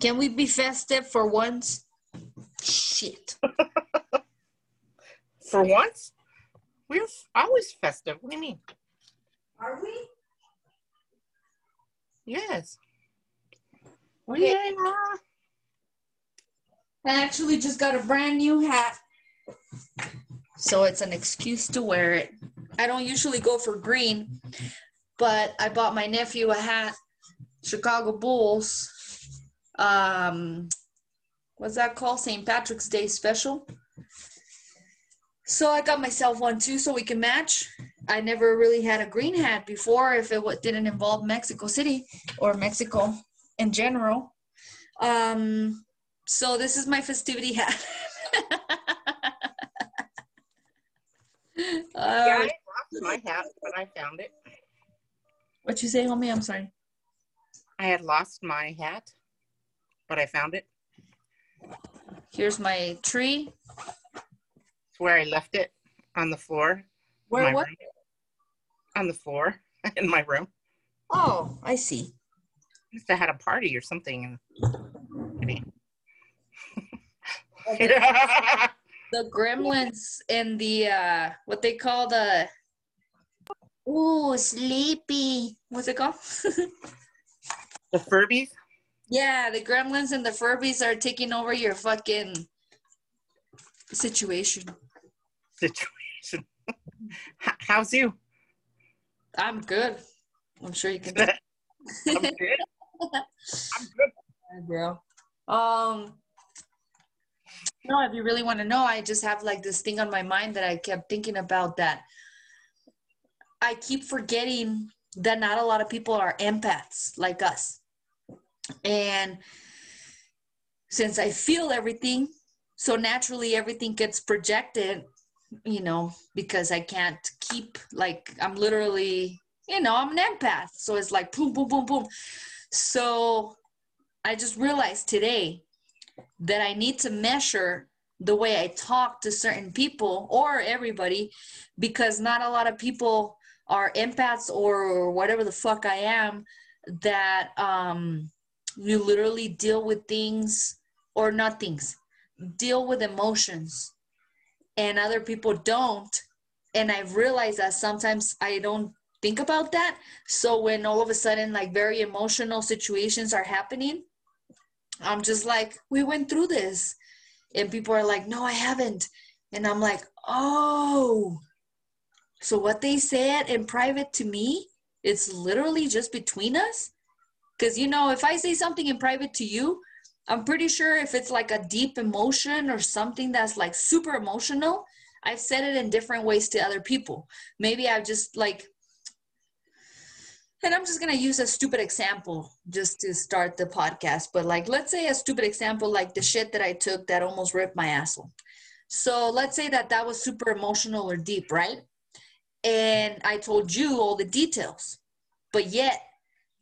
Can we be festive for once? Shit. For once, we're always festive. What do you mean? Are we? Yes. Okay. Yeah. I actually just got a brand new hat. So it's an excuse to wear it. I don't usually go for green, but I bought my nephew a hat, Chicago Bulls. Um, what's that called? St. Patrick's Day special. So I got myself one too, so we can match. I never really had a green hat before if it didn't involve Mexico City or Mexico in general. Um, so this is my festivity hat. Yeah, uh, I lost my hat, but I found it. what you say, homie? I'm sorry. I had lost my hat, but I found it. Here's my tree. It's where I left it on the floor. in Where my what? room. On the floor in my room. Oh, I see. Must have had a party or something. The gremlins in the uh what they call the Ooh, sleepy. What's it called? the Furbies. Yeah, the gremlins and the Furbies are taking over your fucking situation. situation. How's you? I'm good. I'm sure you can. I'm good. I'm good. Hi, bro. Um, no, if you really want to know, I just have like this thing on my mind that I kept thinking about that I keep forgetting that not a lot of people are empaths like us. And since I feel everything, so naturally everything gets projected, you know, because I can't keep like I'm literally, you know, I'm an empath. So it's like boom, boom, boom, boom. So I just realized today that I need to measure the way I talk to certain people or everybody because not a lot of people are empaths or whatever the fuck I am that um you literally deal with things or not things deal with emotions and other people don't and I've realized that sometimes I don't think about that so when all of a sudden like very emotional situations are happening I'm just like, we went through this. And people are like, no, I haven't. And I'm like, oh. So what they said in private to me, it's literally just between us. Because, you know, if I say something in private to you, I'm pretty sure if it's like a deep emotion or something that's like super emotional, I've said it in different ways to other people. Maybe I've just like and I'm just gonna use a stupid example just to start the podcast. But like, let's say a stupid example, like the shit that I took that almost ripped my asshole. So let's say that that was super emotional or deep, right? And I told you all the details, but yet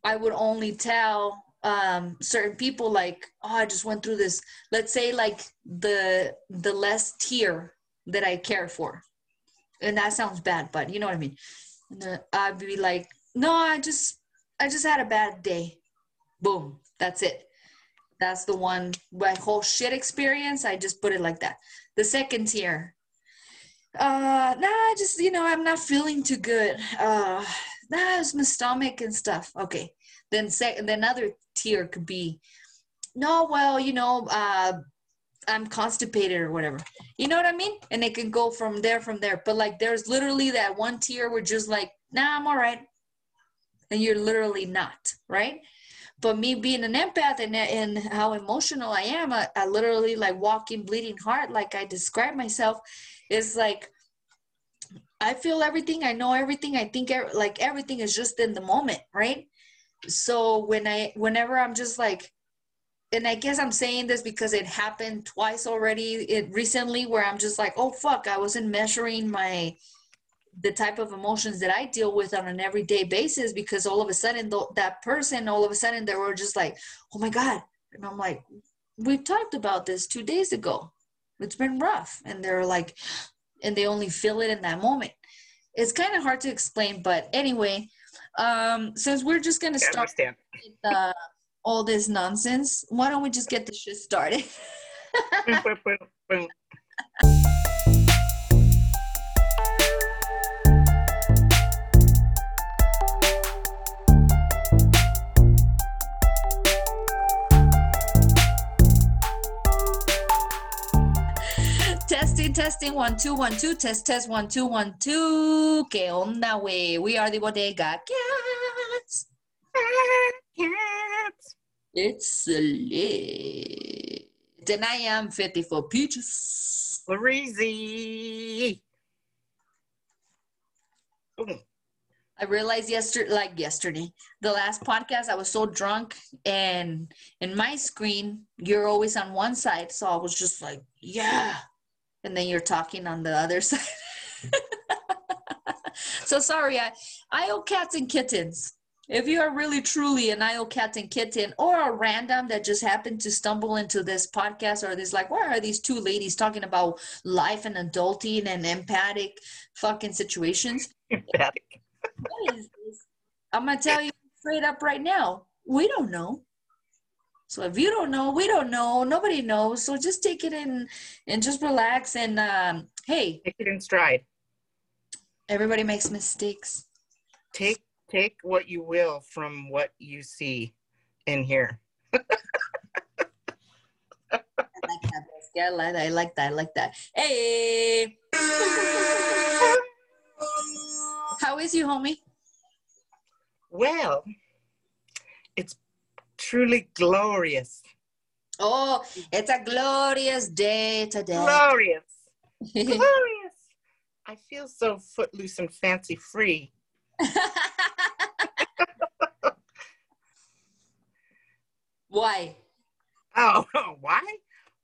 I would only tell um, certain people like, oh, I just went through this. Let's say like the the less tier that I care for, and that sounds bad, but you know what I mean. Uh, I'd be like, no i just i just had a bad day. Boom. That's it. That's the one my whole shit experience. I just put it like that. The second tier. Uh nah just you know i'm not feeling too good. Uh nah it's my stomach and stuff. Okay. Then second then another tier could be no well you know uh i'm constipated or whatever. You know what i mean? And it can go from there from there. But like there's literally that one tier where just like nah i'm all right. And you're literally not, right? But me being an empath and, and how emotional I am, I, I literally like walking bleeding heart, like I describe myself, is like I feel everything, I know everything, I think like everything is just in the moment, right? So when I, whenever I'm just like, and I guess I'm saying this because it happened twice already it recently where I'm just like, oh fuck, I wasn't measuring my the type of emotions that I deal with on an everyday basis because all of a sudden th- that person all of a sudden they were just like oh my god. And I'm like we talked about this 2 days ago. It's been rough. And they're like and they only feel it in that moment. It's kind of hard to explain but anyway um since we're just going to I start with, uh, all this nonsense, why don't we just get the shit started? Testing, one, two, one, two, test, test, one, two, one, two. ¿Qué onda, güey? We are the Bodega Cats. Cats. It's lit. And I am 54 peaches. Lareezy. Boom. Mm. I realized yesterday, like yesterday, the last podcast, I was so drunk, and in my screen, you're always on one side. So I was just like, yeah. And then you're talking on the other side. so sorry, I, I owe cats and kittens. If you are really truly an IO cat and kitten or a random that just happened to stumble into this podcast or this like, where are these two ladies talking about life and adulting and empathic fucking situations? Empathic. What is this? I'm gonna tell you straight up right now. We don't know. So if you don't know, we don't know. Nobody knows. So just take it in and just relax. And um, hey, Take it in stride. everybody makes mistakes. Take take what you will from what you see in here. I like that. Jessica. I like that. I like that. I like that. Hey, how is you, homie? Well, truly glorious. Oh, it's a glorious day today. Glorious. Glorious. I feel so footloose and fancy free. Why? Oh, why?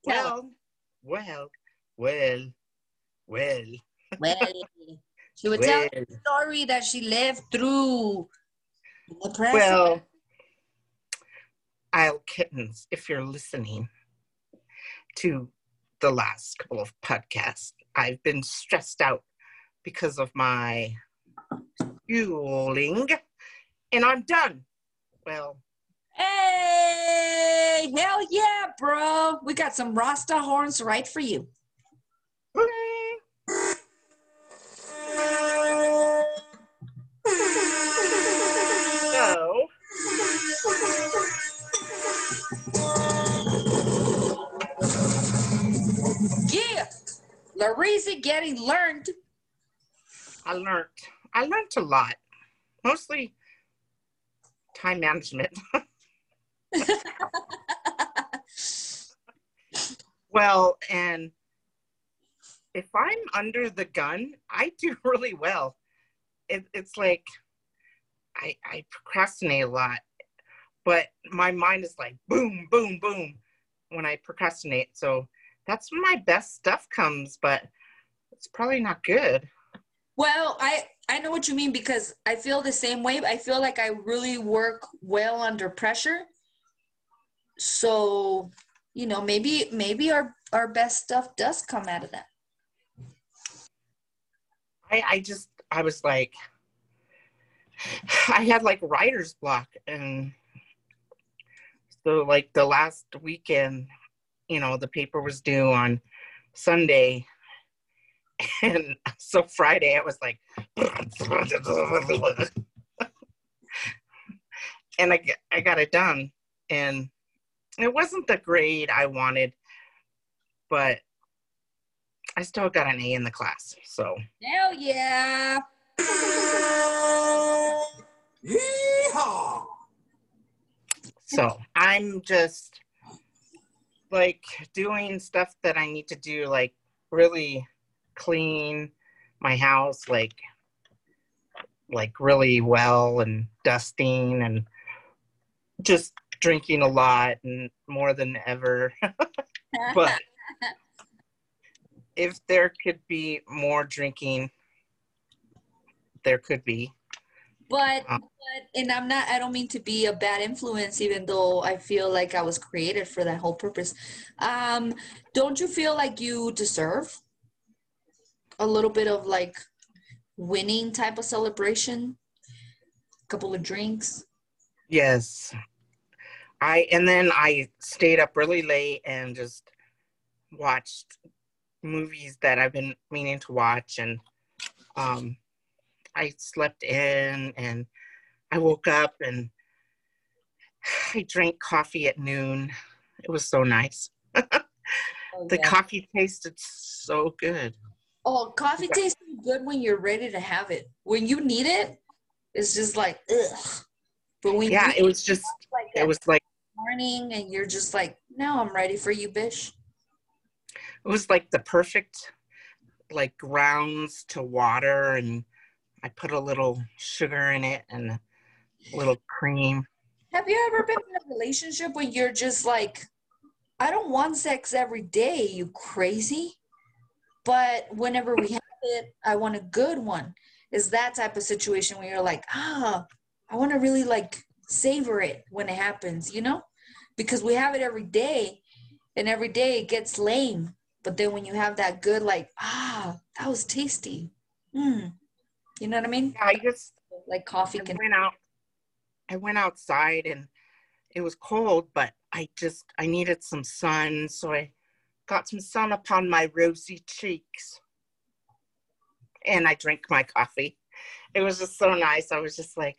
Tell. Well, well, well, well. Well, she would tell well. the story that she lived through. The present. Well, Isle Kittens, if you're listening to the last couple of podcasts, I've been stressed out because of my schooling, and I'm done. Well, Hey, hell yeah, bro. We got some Rasta horns right for you. Larissa getting learned. I learned I learned a lot, mostly time management. well, and if I'm under the gun, I do really well. It, it's like I, I procrastinate a lot, but my mind is like boom, boom, boom when I procrastinate. So that's when my best stuff comes, but it's probably not good. Well, I I know what you mean because I feel the same way. I feel like I really work well under pressure. So, you know, maybe maybe our our best stuff does come out of that. I, I just I was like I had like writer's block and so like the last weekend, you know, the paper was due on Sunday. And so Friday I was like and I, I got it done and it wasn't the grade I wanted, but I still got an A in the class. So Hell yeah. So I'm just like doing stuff that I need to do, like really clean my house, like like really well and dusting and just drinking a lot and more than ever. but if there could be more drinking, there could be. But, Um, but and I'm not I don't mean to be a bad influence even though I feel like I was created for that whole purpose. Um don't you feel like you deserve a little bit of like winning type of celebration? A couple of drinks. Yes. I and then I stayed up really late and just watched movies that I've been meaning to watch and um I slept in and I woke up and I drank coffee at noon. It was so nice. Oh, The yeah. coffee tasted so good. Oh, coffee tastes good when you're ready to have it. When you need it, it's just like ugh. But when Yeah, it was just like it was like morning and you're just like, now I'm ready for you, bish. it was like the perfect like grounds to water and I put a little sugar in it and a little cream. Have you ever been in a relationship when you're just like, I don't want sex every day, you crazy? But whenever we have it, I want a good one. Is that type of situation where you're like, ah, I want to really like savor it when it happens, you know? Because we have it every day and every day it gets lame. But then when you have that good, like, ah, that was tasty. Mm. You know what I mean? Yeah, I just Like coffee I can. went out I went outside and it was cold, but I just I needed some sun, so I got some sun upon my rosy cheeks. And I drank my coffee. It was just so nice. I was just like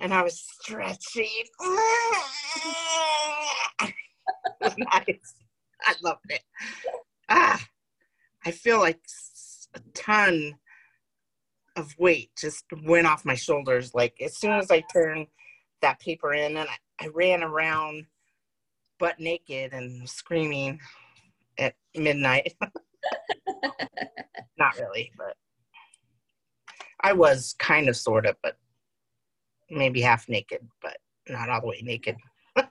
and I was stretching. nice. I loved it. Ah, I feel like a ton of weight just went off my shoulders. Like as soon as I turned that paper in, and I, I ran around butt naked and screaming at midnight. Not really, but I was kind of, sort of, but maybe half naked, but not all the way naked.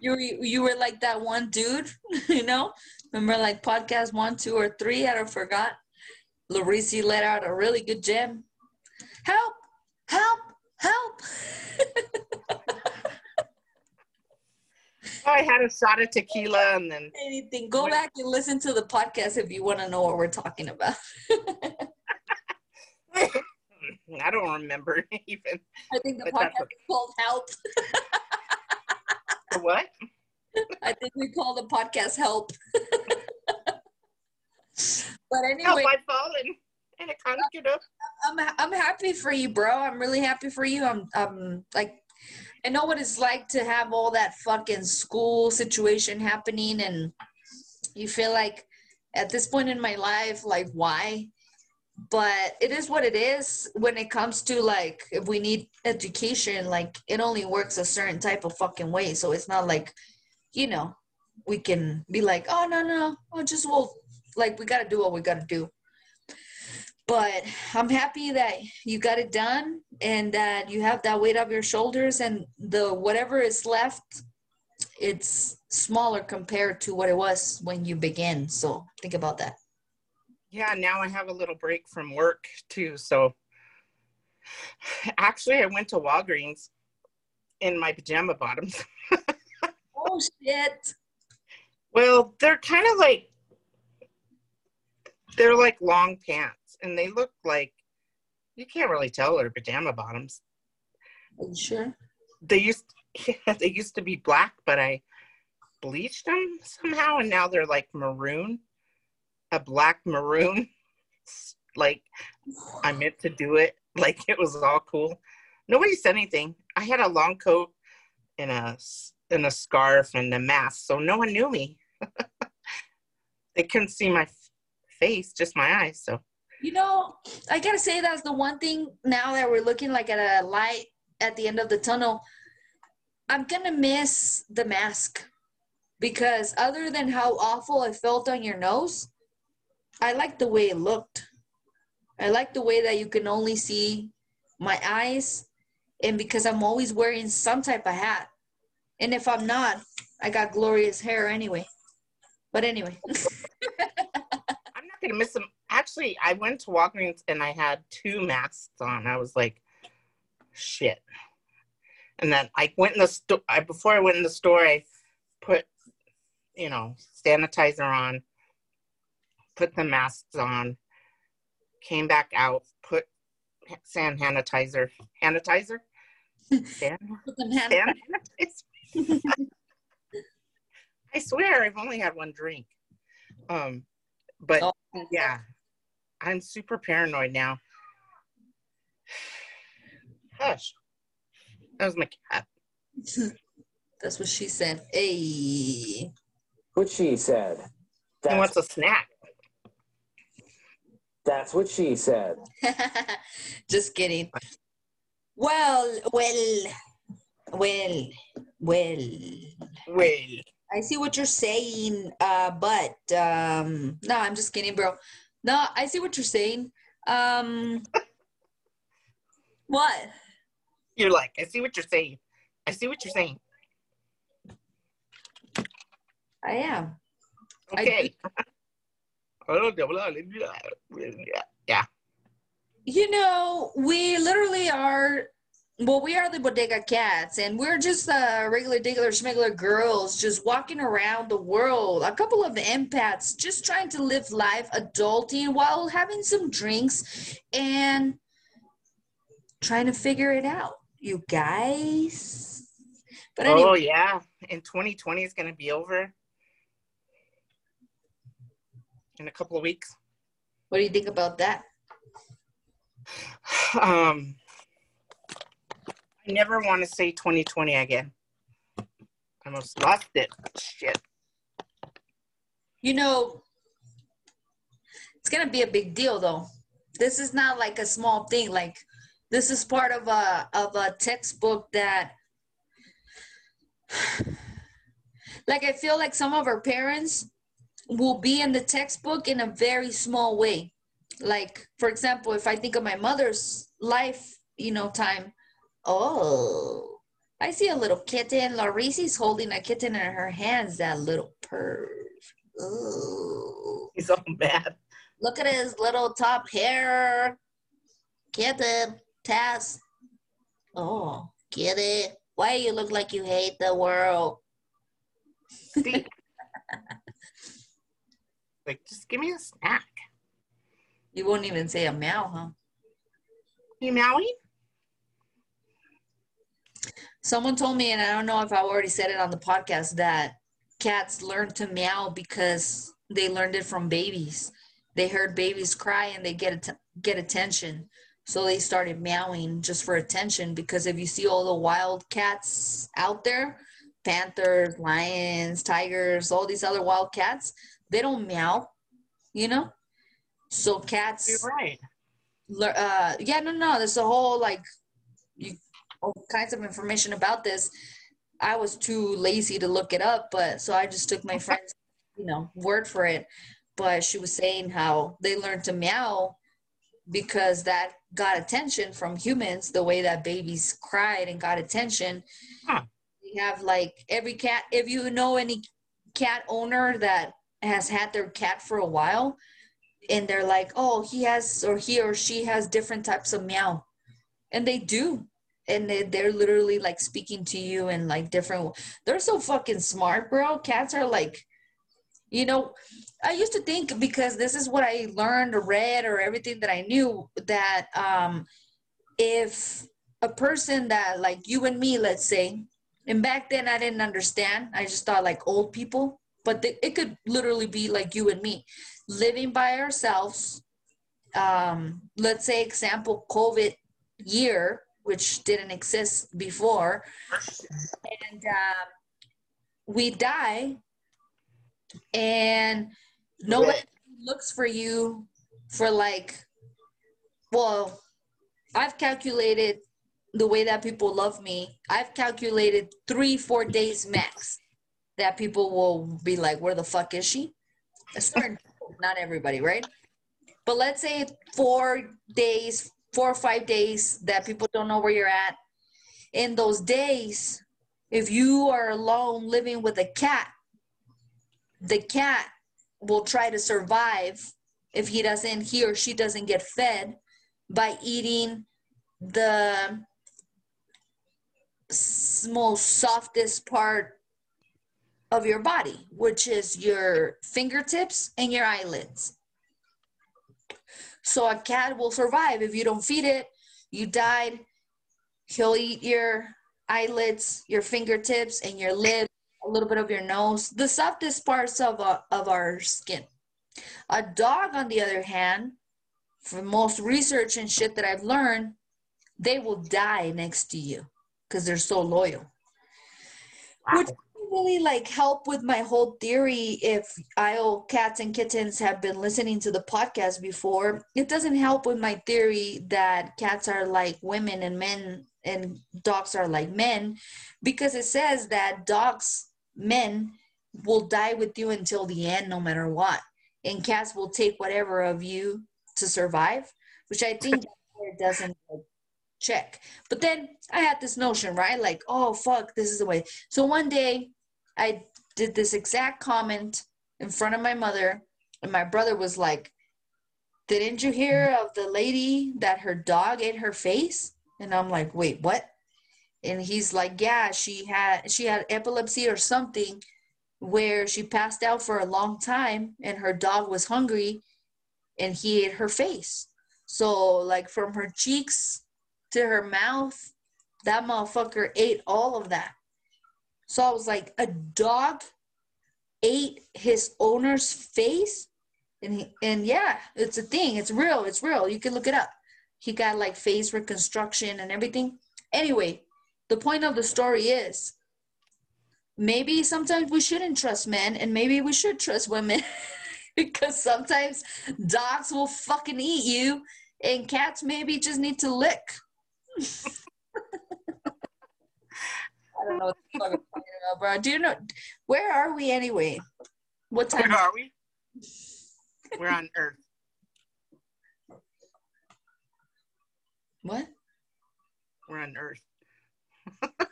you were you were like that one dude, you know. Remember, like podcast one, two, or three? I don't forgot. Larisi let out a really good gem. Help! Help! Help! Oh, I had a shot of tequila and then Anything. Go back and listen to the podcast if you want to know what we're talking about. I don't remember even I think the podcast that's is called Help. what. I think we call the podcast Help. But anyway, I've fallen and I get up. I'm I'm happy for you, bro. I'm really happy for you. I'm um like I know what it's like to have all that fucking school situation happening and you feel like at this point in my life like why? But it is what it is when it comes to like if we need education like it only works a certain type of fucking way. So it's not like you know, we can be like, "Oh no, no. Oh just well like we got to do what we got to do." but I'm happy that you got it done and that you have that weight off your shoulders and the whatever is left it's smaller compared to what it was when you began so think about that Yeah, now I have a little break from work too. So actually, I went to Walgreens in my pajama bottoms. oh shit Well, they're kind of like they're like long pants, and they look like you can't really tell they're pajama bottoms. are you sure They used yeah, they used to be black, but I bleached them somehow, and now they're like maroon, a black maroon. Like I meant to do it, like it was all cool. Nobody said anything. I had a long coat and a and a scarf and a mask, so no one knew me. they couldn't see my face, just my eyes. So. You know i gotta say that's the one thing now that we're looking like at a light at the end of the tunnel. I'm gonna miss the mask because other than how awful it felt on your nose i like the way it looked. I like the way that you can only see my eyes and because i'm always wearing some type of hat. And if i'm not i got glorious hair anyway. But anyway not gonna miss them. Actually, I went to Walgreens and I had two masks on. I was like, shit. And then I went in the store. I before I went in the store, I put, you know, sanitizer on, put the masks on, came back out, put sand sanitizer, sanitizer, sand, Put them hand- sand sanitizer. I swear I've only had one drink. Um, but Oh. Yeah, I'm super paranoid now. Hush. That was my cat. That's what she said. Hey. What she said. He That's, wants a snack. that's what she said. Just kidding. Well, well, well, well. Well, I see what you're saying, uh, but um, no, I'm just kidding, bro. No, I see what you're saying. Um, what? you're like, I see what you're saying. I see what you're saying. I am. Okay. I yeah. You know, we literally are. Well, we are the bodega cats, and we're just uh, regular, regular, schmegular girls just walking around the world. A couple of empaths just trying to live life adulting while having some drinks and trying to figure it out, you guys. But anyway, Oh yeah. And 2020 is gonna be over in a couple of weeks. what do you think about that? Um never want to say 2020 again. I almost lost it. Shit. You know, it's gonna be a big deal though. This is not like a small thing. Like this is part of a of a textbook that like I feel like some of our parents will be in the textbook in a very small way. Like for example, if I think of my mother's life, you know, time, oh, I see a little kitten. Laurisi's holding a kitten in her hands, that little perv. Ooh. He's all mad. Look at his little top hair. Kitten, Tess. Oh, kitty. Why you look like you hate the world? See? like, just give me a snack. You won't even say a meow, huh? You meowing? Someone told me, and I don't know if I already said it on the podcast, that cats learn to meow because they learned it from babies. They heard babies cry and they get att- get attention, so they started meowing just for attention. Because if you see all the wild cats out there, panthers, lions, tigers, all these other wild cats, they don't meow, you know. So cats You're right. uh yeah no no there's a whole like all kinds of information about this i was too lazy to look it up but so i just took my friend's you know word for it. But she was saying how they learned to meow because that got attention from humans the way that babies cried and got attention. Huh. we have like every cat if you know any cat owner that has had their cat for a while and they're like, oh, he has or he or she has different types of meow, and they do, and they, they're literally like speaking to you and like different. They're so fucking smart, bro. Cats are like, you know, I used to think because this is what I learned or read or everything that I knew that um, if a person that like you and me, let's say, and back then I didn't understand. I just thought like old people, but they, it could literally be like you and me living by ourselves um let's say example covid year which didn't exist before. And um, we die. And nobody looks for you for like well i've calculated the way that people love me. I've calculated three four days max that people will be like where the fuck is she? A certain people, not everybody right? But let's say four days four or five days that people don't know where you're at. In those days if you are alone living with a cat the cat will try to survive if he doesn't he or she doesn't get fed by eating the most softest part of your body which is your fingertips and your eyelids so a cat will survive if you don't feed it you died he'll eat your eyelids, your fingertips, and your lip, a little bit of your nose, the softest parts of, uh, of our skin. A dog, on the other hand, from most research and shit that I've learned, they will die next to you because they're so loyal. Wow. Which really like help with my whole theory if IO cats and kittens have been listening to the podcast before. It doesn't help with my theory that cats are like women and men and dogs are like men because it says that dogs, men, will die with you until the end no matter what. And cats will take whatever of you to survive, which I think doesn't like, check. But then I had this notion, right? Like, oh fuck, this is the way. So one day I did this exact comment in front of my mother, and my brother was like, Didn't you hear of the lady that her dog ate her face? And I'm like, wait, what? And he's like, Yeah, she had she had epilepsy or something where she passed out for a long time and her dog was hungry and he ate her face. So like from her cheeks to her mouth, that motherfucker ate all of that. So I was like, a dog ate his owner's face? And he, and yeah, it's a thing. It's real. It's real. You can look it up. He got like face reconstruction and everything. Anyway, the point of the story is maybe sometimes we shouldn't trust men and maybe we should trust women because sometimes dogs will fucking eat you and cats maybe just need to lick. I don't know what the fuck I'm talking about, bro. Do you know where are we anyway? What time? Where are we? We're on Earth. What? We're on Earth.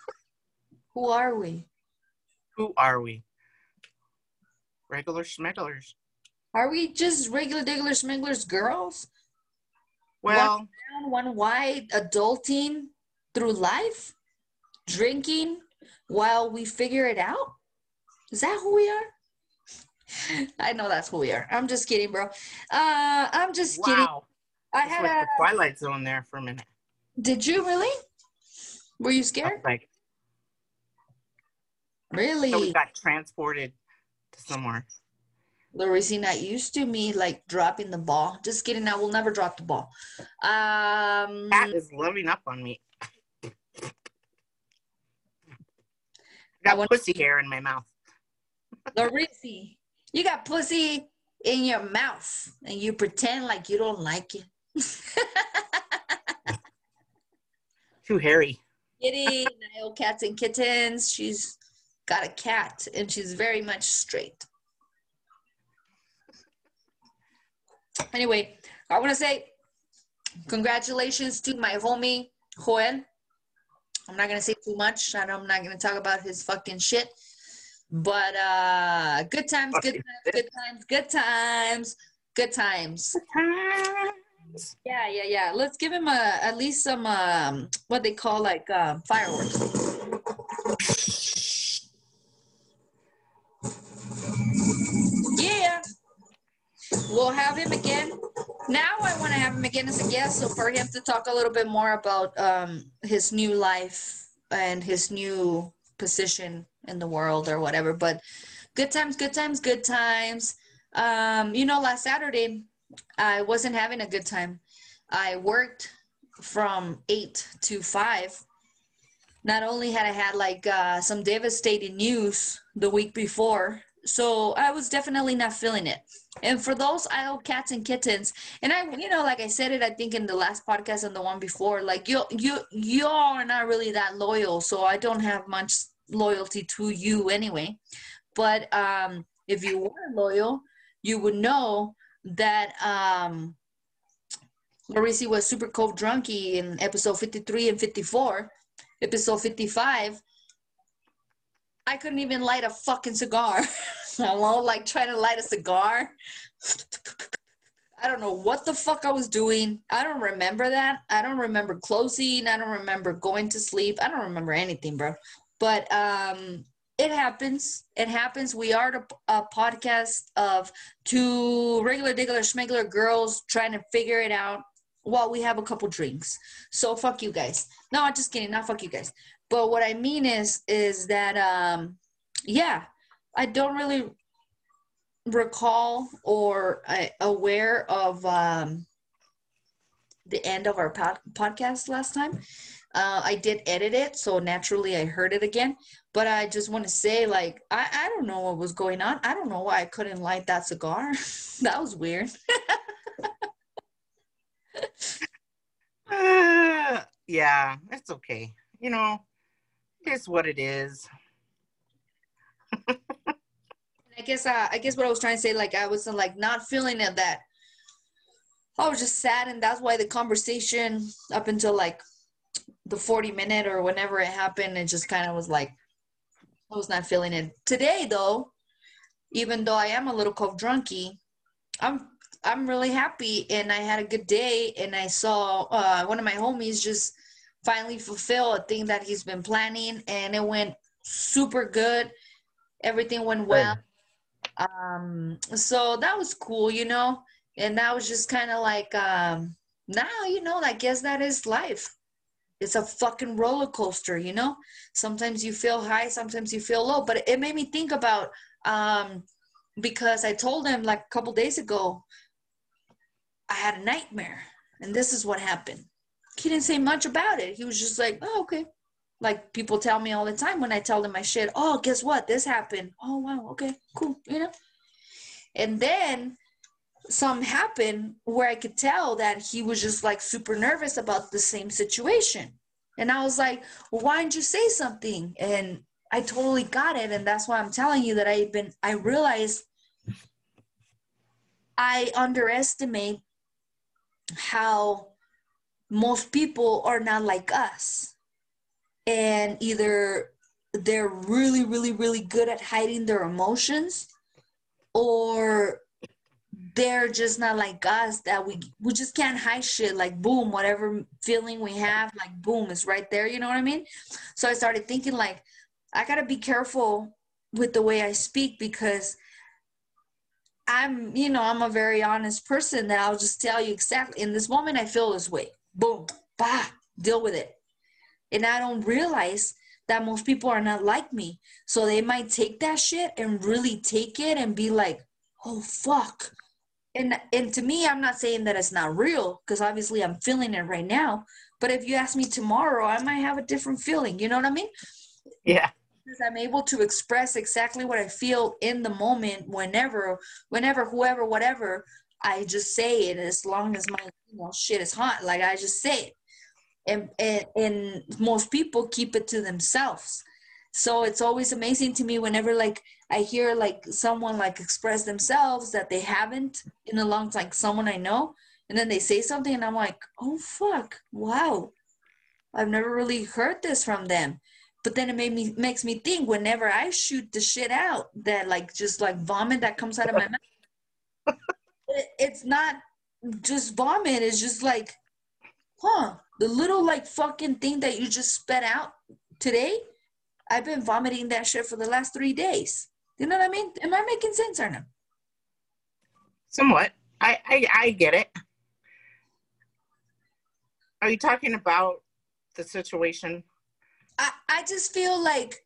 Who are we? Who are we? Regular smugglers. Are we just regular diggler smugglers girls? Well, Brown, one white, adulting through life, drinking while we figure it out? Is that who we are? I know that's who we are. I'm just kidding, bro. Uh, I'm just kidding. wow. I It's had like a. the Twilight Zone there for a minute. Did you really? Were you scared? like, Really? so we got transported to somewhere. Larissa not used to me like dropping the ball. Just kidding. I will never drop the ball. Um, Cat is loading up on me. I I got want- pussy hair in my mouth. Larissa, you got pussy in your mouth and you pretend like you don't like it. Too hairy. Kitty, Nile cats and kittens. She's got a cat and she's very much straight. Anyway, I want to say congratulations to my homie Joel. I'm not gonna say too much. I know I'm not gonna talk about his fucking shit. But uh good times, good times, good times, good times, good times. Yeah, yeah, yeah. Let's give him a at least some um what they call like um fireworks. Yeah. We'll have him again. Now I want to have him again as a guest, so for him to talk a little bit more about um his new life and his new position in the world or whatever. But good times, good times, good times. Um, you know, last Saturday I wasn't having a good time. I worked from eight to five. Not only had I had like uh, some devastating news the week before, so I was definitely not feeling it. And for those idle cats and kittens, and I, you know, like I said it, I think in the last podcast and the one before, like you, you, you are not really that loyal, so I don't have much loyalty to you anyway. But um, if you were loyal, you would know that um, Marisi was super Covdrunkie in episode 53 and 54. Episode 55, I couldn't even light a fucking cigar. Hello, like trying to light a cigar. I don't know what the fuck I was doing. I don't remember that. I don't remember closing. I don't remember going to sleep. I don't remember anything, bro. But um, it happens. It happens. We are the, a podcast of two regular, diggler, schmegler girls trying to figure it out while we have a couple drinks. So fuck you guys. No, I'm just kidding. Not fuck you guys. But what I mean is is that um yeah, I don't really recall or uh, aware of um the end of our pod- podcast last time. Uh, I did edit it, so naturally I heard it again. But I just want to say, like, I, I don't know what was going on. I don't know why I couldn't light that cigar. that was weird. Uh, yeah, it's okay. You know, it's what it is. I guess uh, I guess what I was trying to say, like I wasn't like not feeling it that I was just sad, and that's why the conversation up until like the forty minute or whenever it happened, it just kind of was like I was not feeling it. Today though, even though I am a little Covdrunkie, I'm I'm really happy, and I had a good day, and I saw uh, one of my homies just finally fulfill a thing that he's been planning, and it went super good. Everything went well um so that was cool you know? And that was just kind of like um now you know i guess that is life. It's a fucking roller coaster you know? Sometimes you feel high sometimes you feel low but it made me think about um because i told him like a couple days ago i had a nightmare and this is what happened. He didn't say much about it. He was just like oh okay like people tell me all the time when I tell them my shit, oh, guess what? This happened. Oh, wow. Okay, cool. You know? And then some happened where I could tell that he was just like super nervous about the same situation. And I was like, well, why didn't you say something? And I totally got it. And that's why I'm telling you that I've been, I realized I underestimate how most people are not like us and either they're really really really good at hiding their emotions or they're just not like us that we we just can't hide shit. Like boom whatever feeling we have like boom is right there you know what i mean? So i started thinking like i gotta be careful with the way i speak because i'm you know i'm a very honest person that i'll just tell you exactly. In this moment i feel this way. Boom bah deal with it and I don't realize that most people are not like me. So they might take that shit and really take it and be like, oh fuck. And and to me, I'm not saying that it's not real, because obviously I'm feeling it right now. But if you ask me tomorrow, I might have a different feeling. You know what I mean? Yeah. Because I'm able to express exactly what I feel in the moment, whenever, whenever, whoever, whatever. I just say it as long as my you know shit is hot. Like I just say it and, and, and most people keep it to themselves. So it's always amazing to me whenever like i hear like someone like express themselves that they haven't in a long time like someone i know and then they say something and i'm like oh fuck wow. I've never really heard this from them. But then it made me makes me think whenever i shoot the shit out that like just like vomit that comes out of my mouth it, it's not just vomit it's just like huh the little like fucking thing that you just spat out today, I've been vomiting that shit for the last three days. You know what I mean? Am I making sense or no? Somewhat. I, I, I get it. Are you talking about the situation? I, I just feel like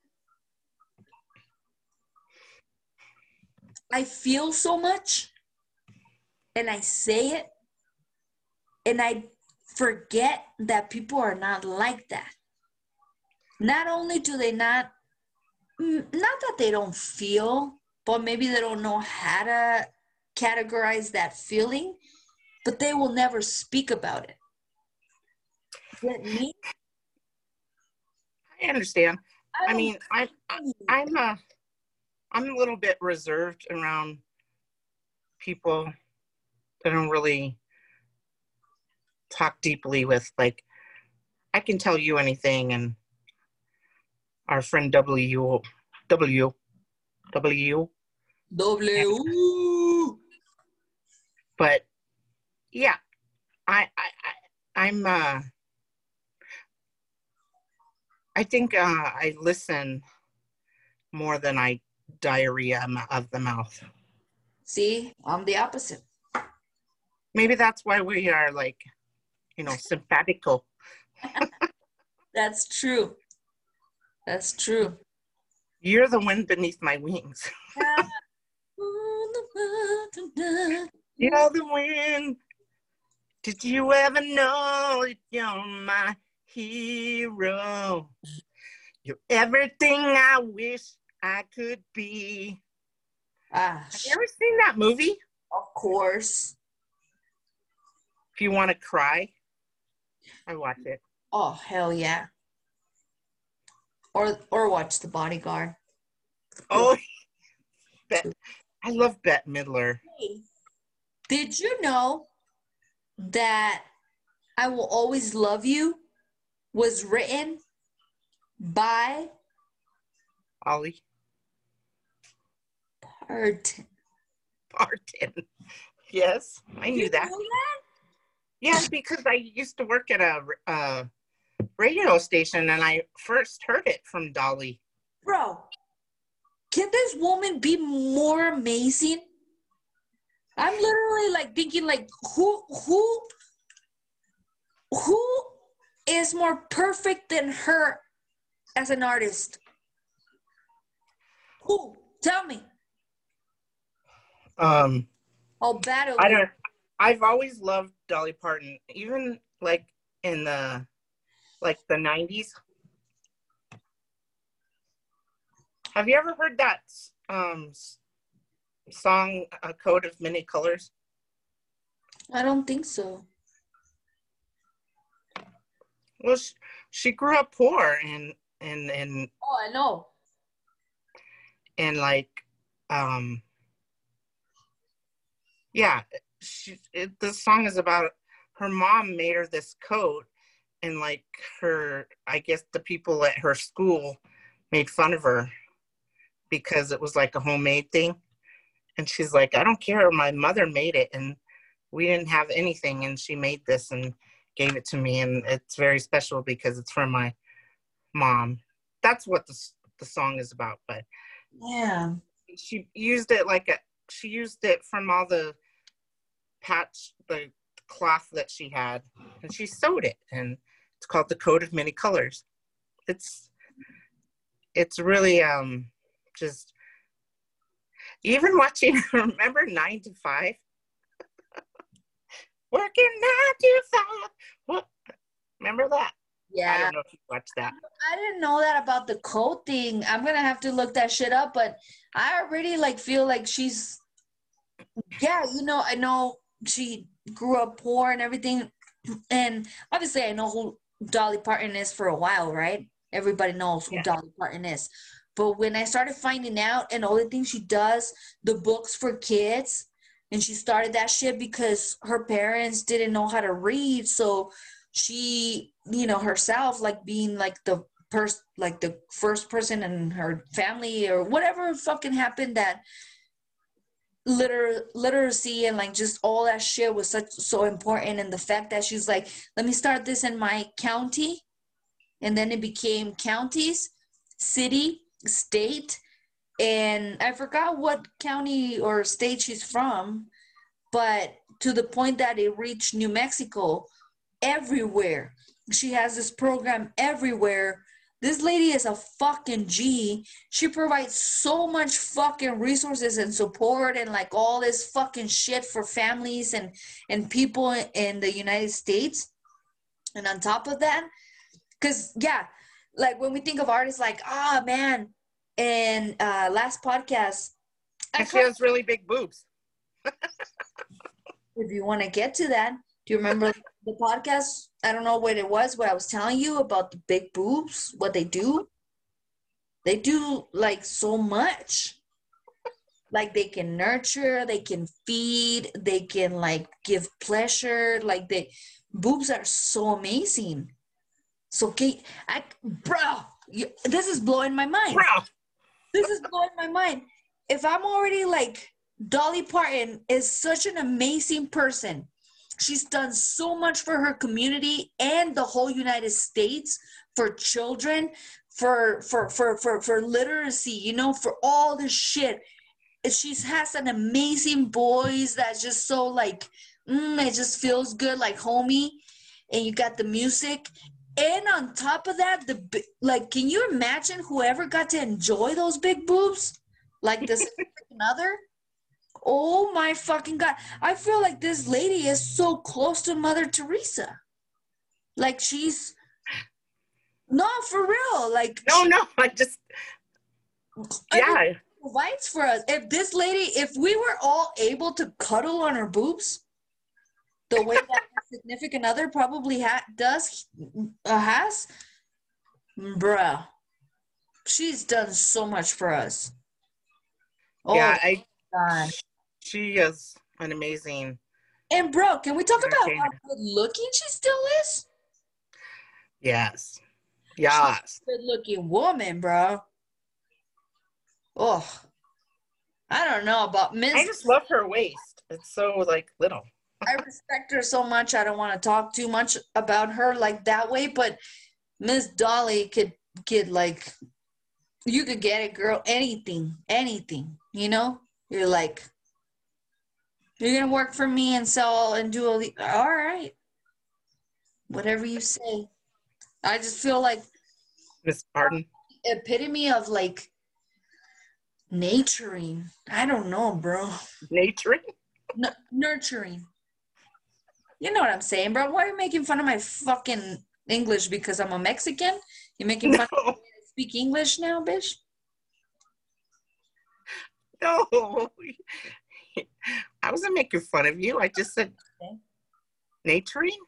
I feel so much and I say it and I forget that people are not like that. Not only do they not, not that they don't feel, but maybe they don't know how to categorize that feeling, but they will never speak about it. Get me? I understand. I, I mean, I, I I'm a, I'm a little bit reserved around people that don't really talk deeply with like I can tell you anything and our friend W W W W but yeah I I, I I'm uh I think uh, I listen more than I diarrhea of the mouth. See, I'm the opposite. Maybe that's why we are like you know, simpatico. That's true. That's true. You're the wind beneath my wings. You're the wind. Did you ever know that you're my hero? You're everything I wish I could be. Ah, Have you ever seen that movie? of course. If you want to cry, I watch it. Oh hell yeah. Or or watch The Bodyguard. Oh, Bet, I love Bette Midler. Did you know that I Will Always Love You was written by Dolly Parton? Parton. Yes, I knew You that. Yeah, because I used to work at a uh, radio station and I first heard it from Dolly. Bro, can this woman be more amazing? I'm literally like thinking like who who who is more perfect than her as an artist? Who? Tell me. Um, I'll battle. I don't. I've always loved Dolly Parton, even like in the like the '90s. Have you ever heard that um song, "A Coat of Many Colors"? I don't think so. Well, she, she grew up poor and and and Oh, I know. and like um yeah she it, the song is about her mom made her this coat and like her i guess the people at her school made fun of her because it was like a homemade thing. And she's like i don't care. My mother made it and we didn't have anything and she made this and gave it to me and it's very special because it's from my mom. That's what the, the song is about but Yeah. she used it like a she used it from all the patch the cloth that she had and she sewed it and it's called the coat of many colors. It's it's really um just even watching remember nine to five? Working nine to five. What? Remember that? Yeah i don't know if you watched that. I didn't know that about the coat thing. I'm gonna have to look that shit up, but I already like feel like she's yeah, you know, I know she grew up poor and everything. And obviously I know who Dolly Parton is for a while, right? Everybody knows who Yeah. Dolly Parton is. But when I started finding out and all the things she does, the books for kids, and she started that shit because her parents didn't know how to read. So she, you know, herself, like being like the person, like the first person in her family or whatever fucking happened that liter- literacy and like just all that shit was such so important and the fact that she's like let me start this in my county. And then it became counties city state and i forgot what county or state she's from but to the point that it reached new mexico everywhere. She has this program everywhere this lady is a fucking G. She provides so much fucking resources and support and like all this fucking shit for families and and people in the United States. And on top of that, cuz yeah, like when we think of artists like, ah man, in uh last podcast and she has really big boobs if you want to get to that, do you remember the podcast? I don't know what it was, what I was telling you about the big boobs, what they do. They do like so much. Like they can nurture, they can feed, they can like give pleasure. Like they boobs are so amazing. So Kate, I bro, you, this is blowing my mind Bro, this is blowing my mind. If I'm already like Dolly Parton is such an amazing person. She's done so much for her community and the whole United States for children, for for for for, for literacy, you know, for all this shit. She has an amazing voice that's just so like, mm, it just feels good, like homie. And you got the music, And on top of that, the like, can you imagine whoever got to enjoy those big boobs? Like this significant other? Oh my fucking god. I feel like this lady is so close to Mother Teresa. Like she's no for real. Like No, no, I just yeah. provides for us. If this lady, if we were all able to cuddle on her boobs, the way that significant other probably ha- does uh, has, bruh, she's done so much for us. Oh, yeah, I God. She is an amazing And bro, can we talk about how good looking she still is? yes. Yes. Good looking woman, bro. Oh, I don't know about Miss. I just love her waist. It's so like little. I respect her so much. I don't want to talk too much about her like that way, but Miss Dolly could get like you could get it, girl. Anything, anything. You know, you're like you're gonna work for me and sell and do all the. All right, whatever you say. I just feel like Miss Parton. epitome of like naturing. I don't know, bro. Nature. N- nurturing. You know what I'm saying, bro? Why are you making fun of my fucking English because I'm a Mexican? You making fun of me to speak English now, bitch? no. I wasn't making fun of you. I just said Okay. naturing.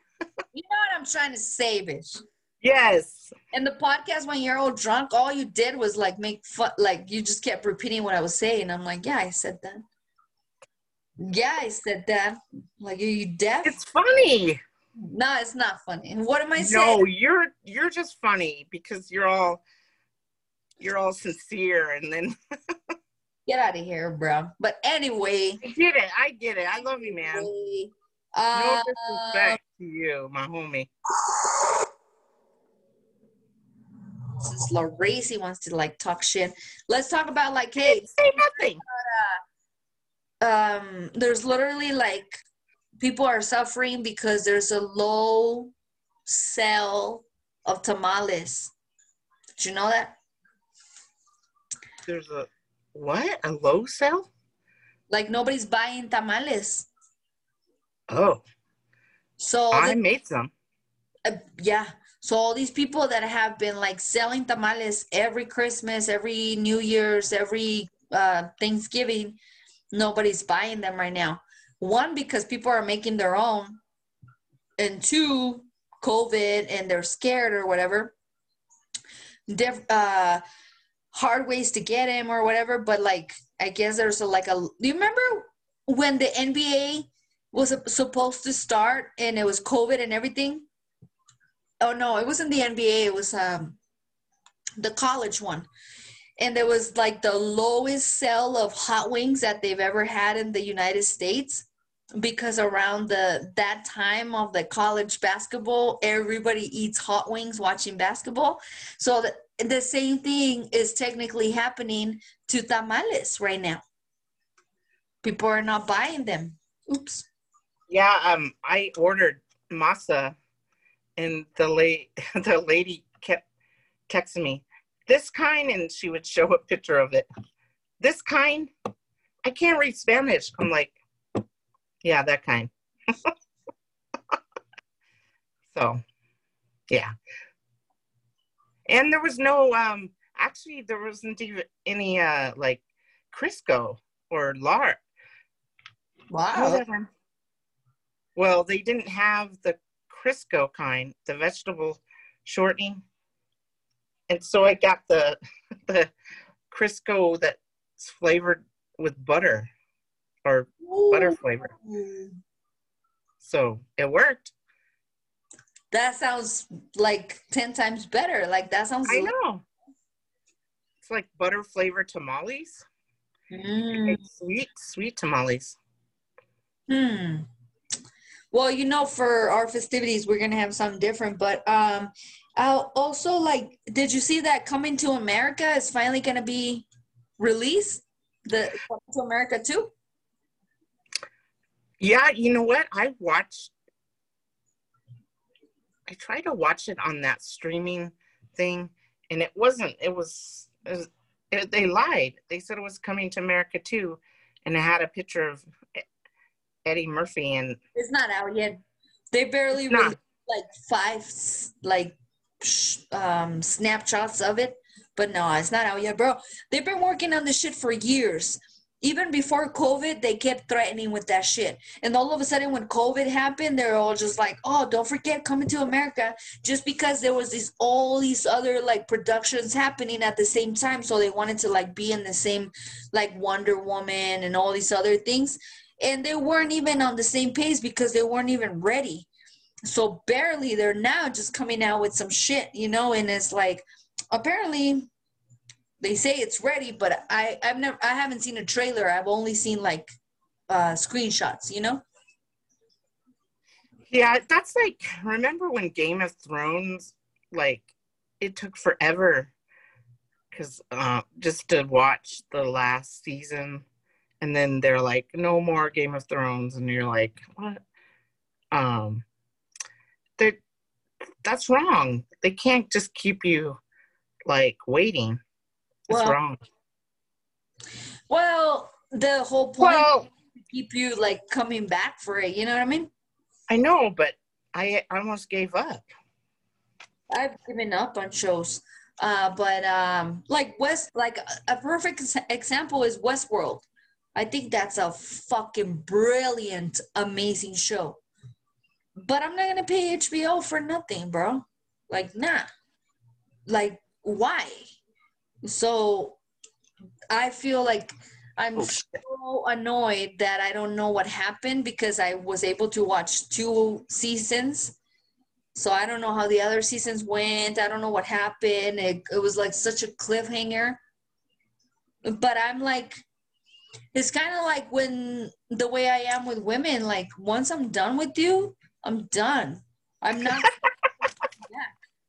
You know what I'm trying to say, bitch. Yes. And the podcast, when you're all drunk, all you did was like make fun, like you just kept repeating what I was saying. I'm like, yeah, I said that. Yeah, I said that. Like, are you deaf? It's funny. no, it's not funny. What am I saying? No, you're you're just funny because you're all you're all sincere and then Get out of here, bro. But anyway, I get it. I get it. I love you, man. anyway, No uh, disrespect to you, my homie. since Laracy wants to like talk shit, let's talk about like, hey, Say nothing. um, there's literally like people are suffering because there's a low sale of tamales. Did you know that? There's a what? A low sell? Like nobody's buying tamales. Oh, So I the- made some. uh, yeah. So all these people that have been like selling tamales every Christmas, every New Year's, every uh, Thanksgiving, nobody's buying them right now. One because people are making their own, and two, COVID and they're scared or whatever. Diff- uh, hard ways to get him or whatever. But like, I guess there's a, like a. Do you remember when the NBA was supposed to start and it was COVID and everything? oh no, it wasn't the NBA. It was um the college one, and there was like the lowest sell of hot wings that they've ever had in the United States because around the that time of the college basketball, everybody eats hot wings watching basketball. So the, the same thing is technically happening to tamales right now. People are not buying them. Oops. Yeah, um, I ordered masa, and the the lady kept texting me this kind, and she would show a picture of it. This kind, I can't read Spanish. I'm like, yeah, that kind. so, yeah, and there was no um. Actually, there wasn't even any uh like Crisco or lard. Wow. Well, they didn't have the Crisco kind, the vegetable shortening. And so I got the the Crisco that's flavored with butter or butter flavor. So it worked. That sounds like 10 times better. Like that sounds I know. It's like butter flavored tamales. Mm. Sweet, sweet tamales. Hmm. Well, you know, for our festivities, we're gonna have something different. But um, I'll also like, did you see that Coming to America is finally gonna be released? The Coming to America too. Yeah, you know what? I watched I tried to watch it on that streaming thing, and it wasn't. It was. It was it, they lied. They said it was coming to America too, and it had a picture of Eddie Murphy and It's not out yet. They barely released like five like um snapshots of it, but no, it's not out yet, bro. They've been working on this shit for years. Even before COVID, they kept threatening with that shit. And all of a sudden, when COVID happened, they're all just like, "Oh, don't forget coming to America." Just because there was these all these other like productions happening at the same time, so they wanted to like be in the same like Wonder Woman and all these other things and they weren't even on the same pace because they weren't even ready. So barely they're now just coming out with some shit, you know, and it's like apparently they say it's ready, but I I've never I haven't seen a trailer. I've only seen like uh screenshots, you know? yeah, that's like remember when Game of Thrones like it took forever because uh, just to watch the last season, and then they're like, no more Game of Thrones, and you're like, what? Um, they that's wrong. They can't just keep you like waiting. That's Well, wrong. Well, the whole point Well, is to keep you like coming back for it, you know what I mean? I know, but I almost gave up. I've given up on shows. Uh, but um, like West, like a- a perfect example is Westworld. I think that's a fucking brilliant, amazing show. But I'm not gonna pay HBO for nothing, bro. Like, nah. Like, why? So I feel like I'm Oh, so annoyed that I don't know what happened because I was able to watch two seasons. So I don't know how the other seasons went. I don't know what happened. It, it was like such a cliffhanger. But I'm like, it's kind of like when the way I am with women, like once I'm done with you, I'm done. I'm not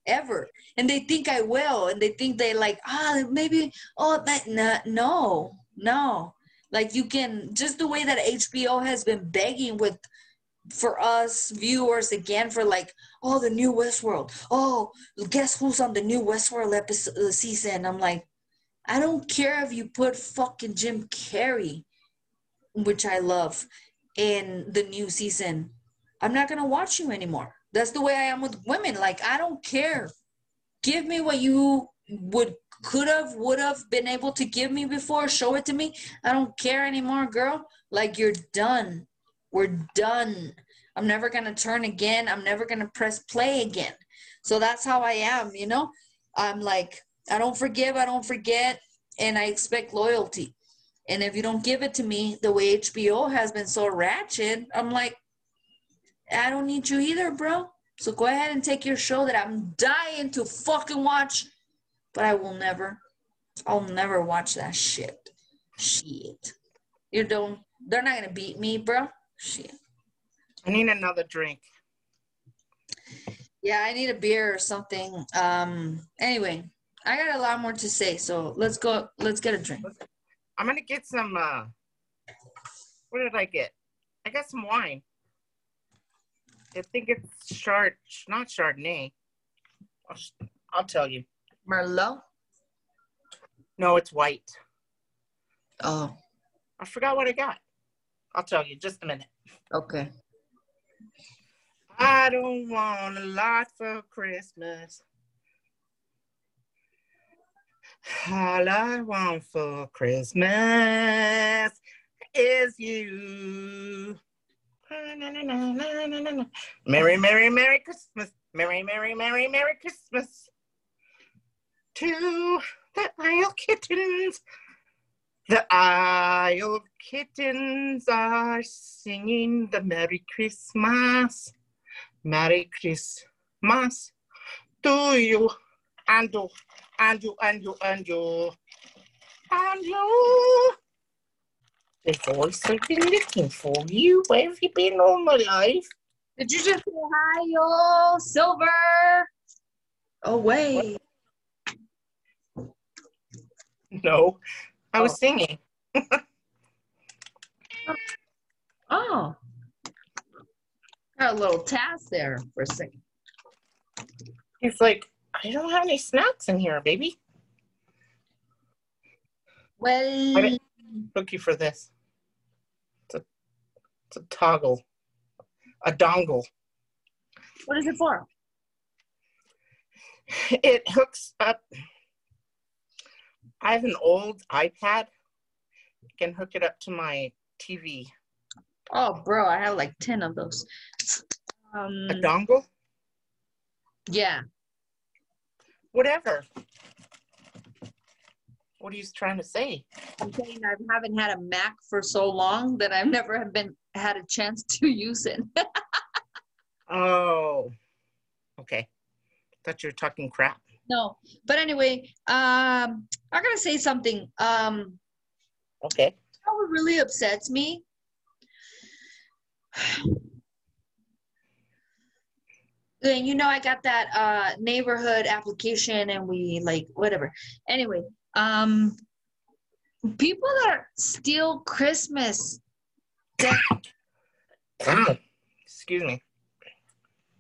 ever. And they think I will. And they think they like, ah, maybe, oh, that, no, no, no. Like you can, just the way that HBO has been begging with, for us viewers again for like oh the new westworld oh guess who's on the new westworld episode uh, season i'm like i don't care if you put fucking jim carrey which i love in the new season i'm not gonna watch you anymore that's the way i am with women like i don't care give me what you would could have would have been able to give me before show it to me i don't care anymore girl like you're done we're done. I'm never to turn again. I'm never to press play again. So that's how I am, you know? I'm like, I don't forgive, I don't forget, and I expect loyalty. And if you don't give it to me the way HBO has been so ratchet, I'm like, I don't need you either, bro. So go ahead and take your show that I'm dying to fucking watch, but I will never, I'll never watch that shit. Shit. You don't, they're not going to beat me, bro. Shit. I need another drink. Yeah, I need a beer or something. Um. Anyway, I got a lot more to say, so let's go. Let's get a drink. I'm gonna get some. uh What did I get? I got some wine. I think it's Chard, not Chardonnay. I'll, I'll tell you. Merlot. No, it's white. Oh, I forgot what I got. I'll tell you just a minute. okay. I don't want a lot for Christmas. All I want for Christmas is you. Merry, Merry, Merry Christmas. Merry, Merry, Merry, Merry Christmas. To the Isle Kittens. The Isle Kittens are singing the Merry Christmas. Merry Christmas to you and you and you and you and you and you. They've been looking for you. Where have you been all my life? Did you just say hi, yo, Silver? Oh wait. No, I was Oh. singing. Oh. Got a little task there for a second. He's like, I don't have any snacks in here, baby. Well, I didn't- Book you for this. It's a, toggle, a dongle. what is it for? It hooks up. I have an old iPad. I can hook it up to my TV. Oh, bro, I have like 10 of those. Um, A dongle? yeah. Whatever. What are you trying to say? I'm saying I haven't had a Mac for so long that I've never have been had a chance to use it. Oh, okay. Thought you were talking crap. no, but anyway, um, I'm gonna say something. Um, Okay. know what really upsets me? And you know, I got that uh neighborhood application and we like whatever. Anyway, um people that steal Christmas. Excuse me.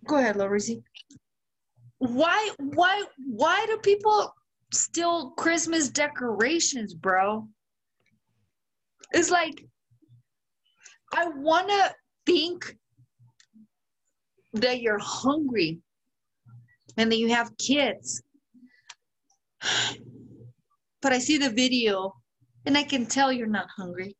Go ahead, Lorisi. Why why why do people steal Christmas decorations, bro? It's like I wanna think that you're hungry and that you have kids. But I see the video and I can tell you're not hungry.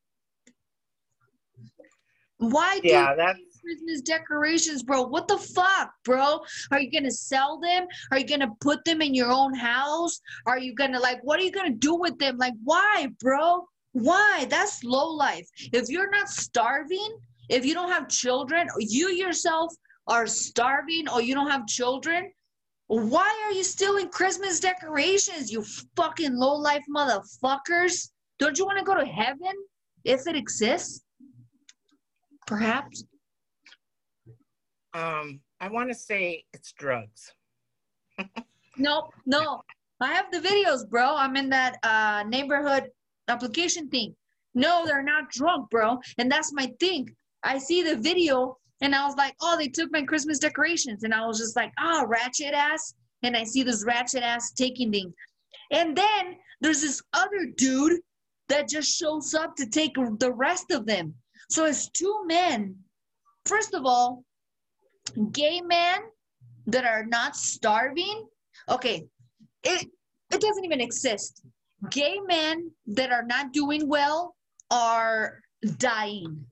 Why do Yeah, that's Christmas decorations, bro. What the fuck, bro? Are you gonna sell them? Are you gonna put them in your own house? Are you gonna like what are you gonna do with them? Like why, bro? Why? That's low life. If you're not starving, if you don't have children, you yourself are starving or you don't have children, why are you stealing Christmas decorations, you fucking low life motherfuckers? Don't you want to go to heaven if it exists? Perhaps. um I want to say it's drugs. No, no. I have the videos, bro. I'm in that uh, neighborhood application thing. No, they're not drunk, bro. And that's my thing. I see the video and I was like, oh, they took my Christmas decorations. And I was just like, ah, ratchet ass. And I see this ratchet ass taking things. And then there's this other dude that just shows up to take the rest of them. So it's two men. First of all, gay men that are not starving. Okay it it doesn't even exist. Gay men that are not doing well are dying.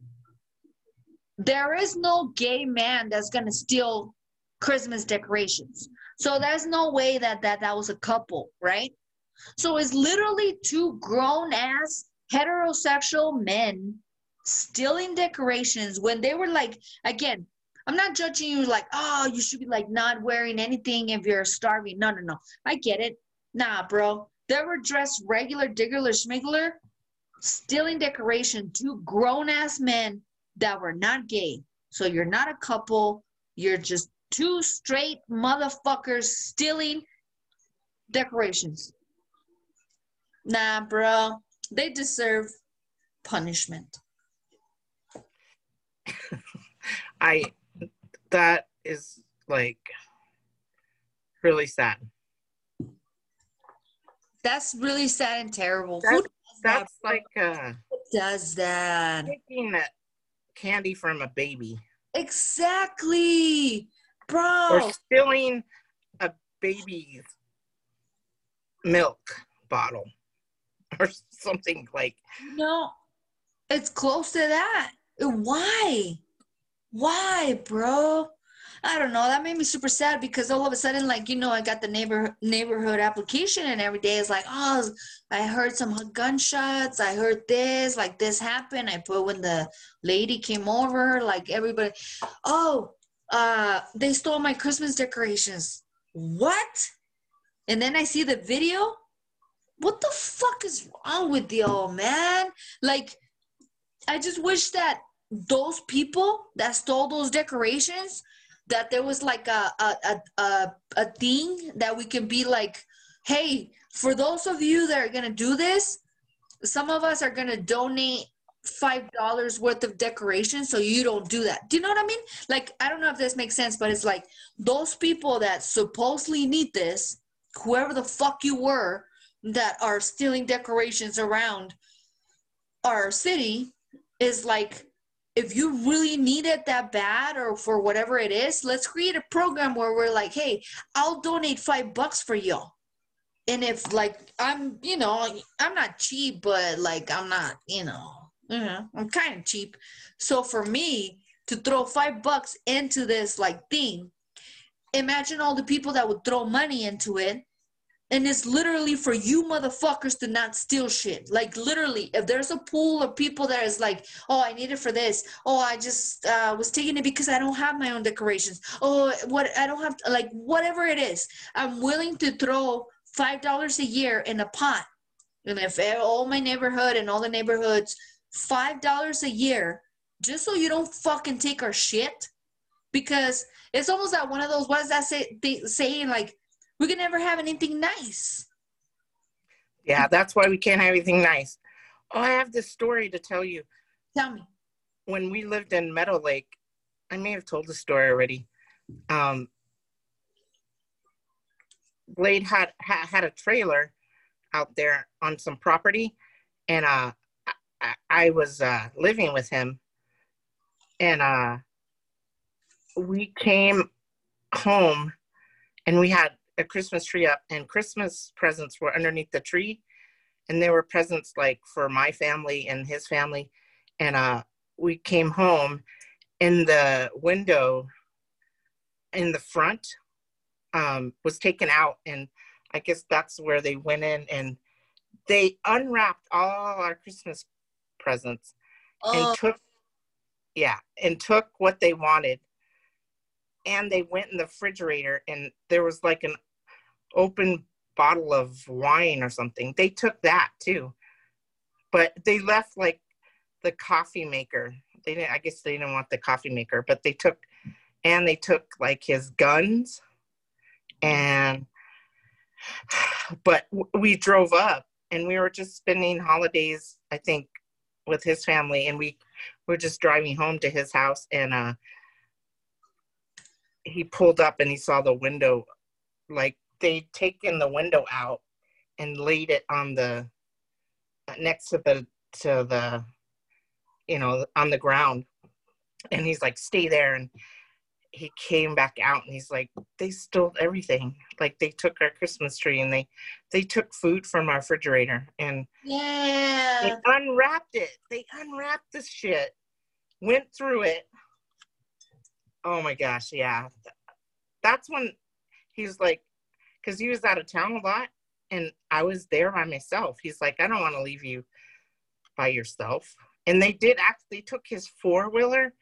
There is no gay man that's going to steal christmas decorations. So there's no way that that that was a couple right? So it's literally two grown ass heterosexual men stealing decorations when they were like again I'm not judging you like, oh, you should be like not wearing anything if you're starving. No, no, no. I get it. Nah, bro. They were dressed regular, diggler, schmiggler, stealing decoration. Two grown ass men that were not gay. So you're not a couple. You're just two straight motherfuckers stealing decorations. Nah, bro. They deserve punishment. I that is like really sad. That's really sad and terrible. That's- does that? Like uh does that? taking candy from a baby Exactly, bro. or stealing a baby's milk bottle or something like No, it's close to that. Why? Why, bro? I don't know. That made me super sad because all of a sudden, like you know, I got the neighbor neighborhood application, and every day is like, oh, I heard some gunshots. I heard this, like this happened. I put when the lady came over, like everybody, oh, uh, they stole my Christmas decorations. What? And then I see the video. What the fuck is wrong with y'all, man? Like, I just wish that those people that stole those decorations that there was like a a, a, a, a thing that we can be like hey for those of you that are gonna do this some of us are gonna donate five dollars worth of decoration so you don't do that. Do you know what i mean? Like i don't know if this makes sense but it's like those people that supposedly need this whoever the fuck you were that are stealing decorations around our city is like if you really need it that bad or for whatever it is let's create a program where we're like hey i'll donate five bucks for y'all and if like i'm you know i'm not cheap but like i'm not you know. I'm kind of cheap. So for me to throw five bucks into this like thing, imagine all the people that would throw money into it. And it's literally for you motherfuckers to not steal shit. Like literally, if there's a pool of people that is like, oh, I need it for this. Oh, I just uh, was taking it because I don't have my own decorations. Oh, what I don't have like whatever it is. I'm willing to throw five dollars a year in a pot. And if all my neighborhood and all the neighborhoods five dollars a year just so you don't fucking take our shit because it's almost like one of those what does that say saying like we can never have anything nice Yeah, that's why we can't have anything nice. Oh, I have this story to tell you. tell me When we lived in Meadow Lake, I may have told the story already. Um, Blade had ha, had a trailer out there on some property, and uh, I, I was uh, living with him, and uh, we came home, and we had a Christmas tree up, and Christmas presents were underneath the tree, and there were presents like for my family and his family, and uh, we came home, in the window, in the front, um, was taken out, and I guess that's where they went in and they unwrapped all our Christmas presents oh. and took yeah and took what they wanted and they went in the refrigerator and there was like an open bottle of wine or something. They took that too. But they left like the coffee maker. They didn't i guess they didn't want the coffee maker but they took and they took like his guns. And but we drove up and we were just spending holidays i think with his family and we were just driving home to his house and uh he pulled up and he saw the window like they'd taken the window out and laid it on the uh, next to the to the you know on the ground and he's like stay there and he came back out and he's like they stole everything like they took our christmas tree and they they took food from our refrigerator and yeah they unwrapped it. They unwrapped this shit, went through it. Oh my gosh, yeah. That's when he's like, because he was out of town a lot and I was there by myself. He's like, I don't want to leave you by yourself. And they did actually took his four wheeler,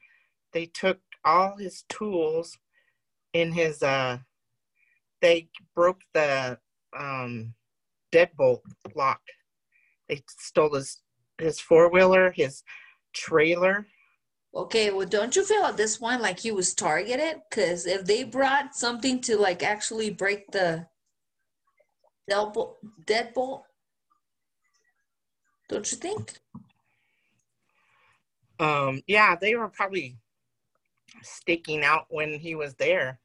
they took all his tools in his, uh, they broke the um, deadbolt lock they stole his his four wheeler, his trailer. Okay well don't you feel at this point like he was targeted? Because if they brought something to like actually break the deadbolt deadbolt don't you think? Um, yeah, they were probably sticking out when he was there,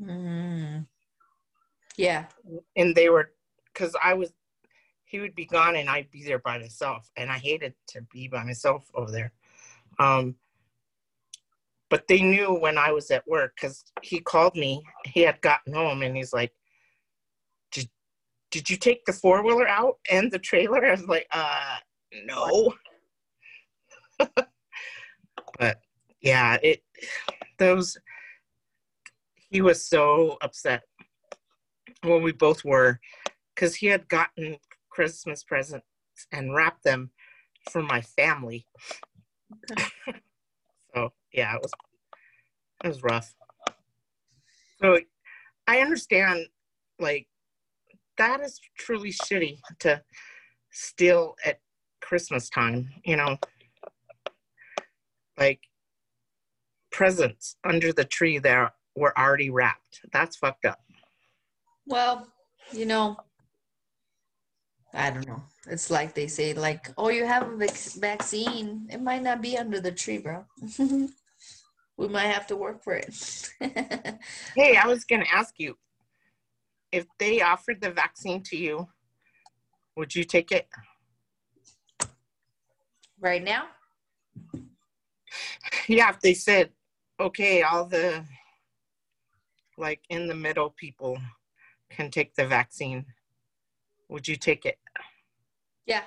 mm. yeah. And they were because I was he would be gone and I'd be there by myself, and I hated to be by myself over there. Um, but they knew when I was at work because he called me. He had gotten home and he's like, "Did did you take the four wheeler out and the trailer?" I was like, "Uh, no." but yeah, it those he was so upset. Well, we both were because he had gotten Christmas presents and wrapped them for my family. so yeah, it was it was rough. So I understand like that is truly shitty to steal at Christmas time, you know. Like presents under the tree that were already wrapped. That's fucked up. Well, you know, I don't know. It's like they say, like, oh, you have a vaccine. It might not be under the tree, bro. we might have to work for it. Hey, I was gonna ask you if they offered the vaccine to you, would you take it? right now? Yeah, if they said, okay, all the like in the middle people can take the vaccine, would you take it? Yeah.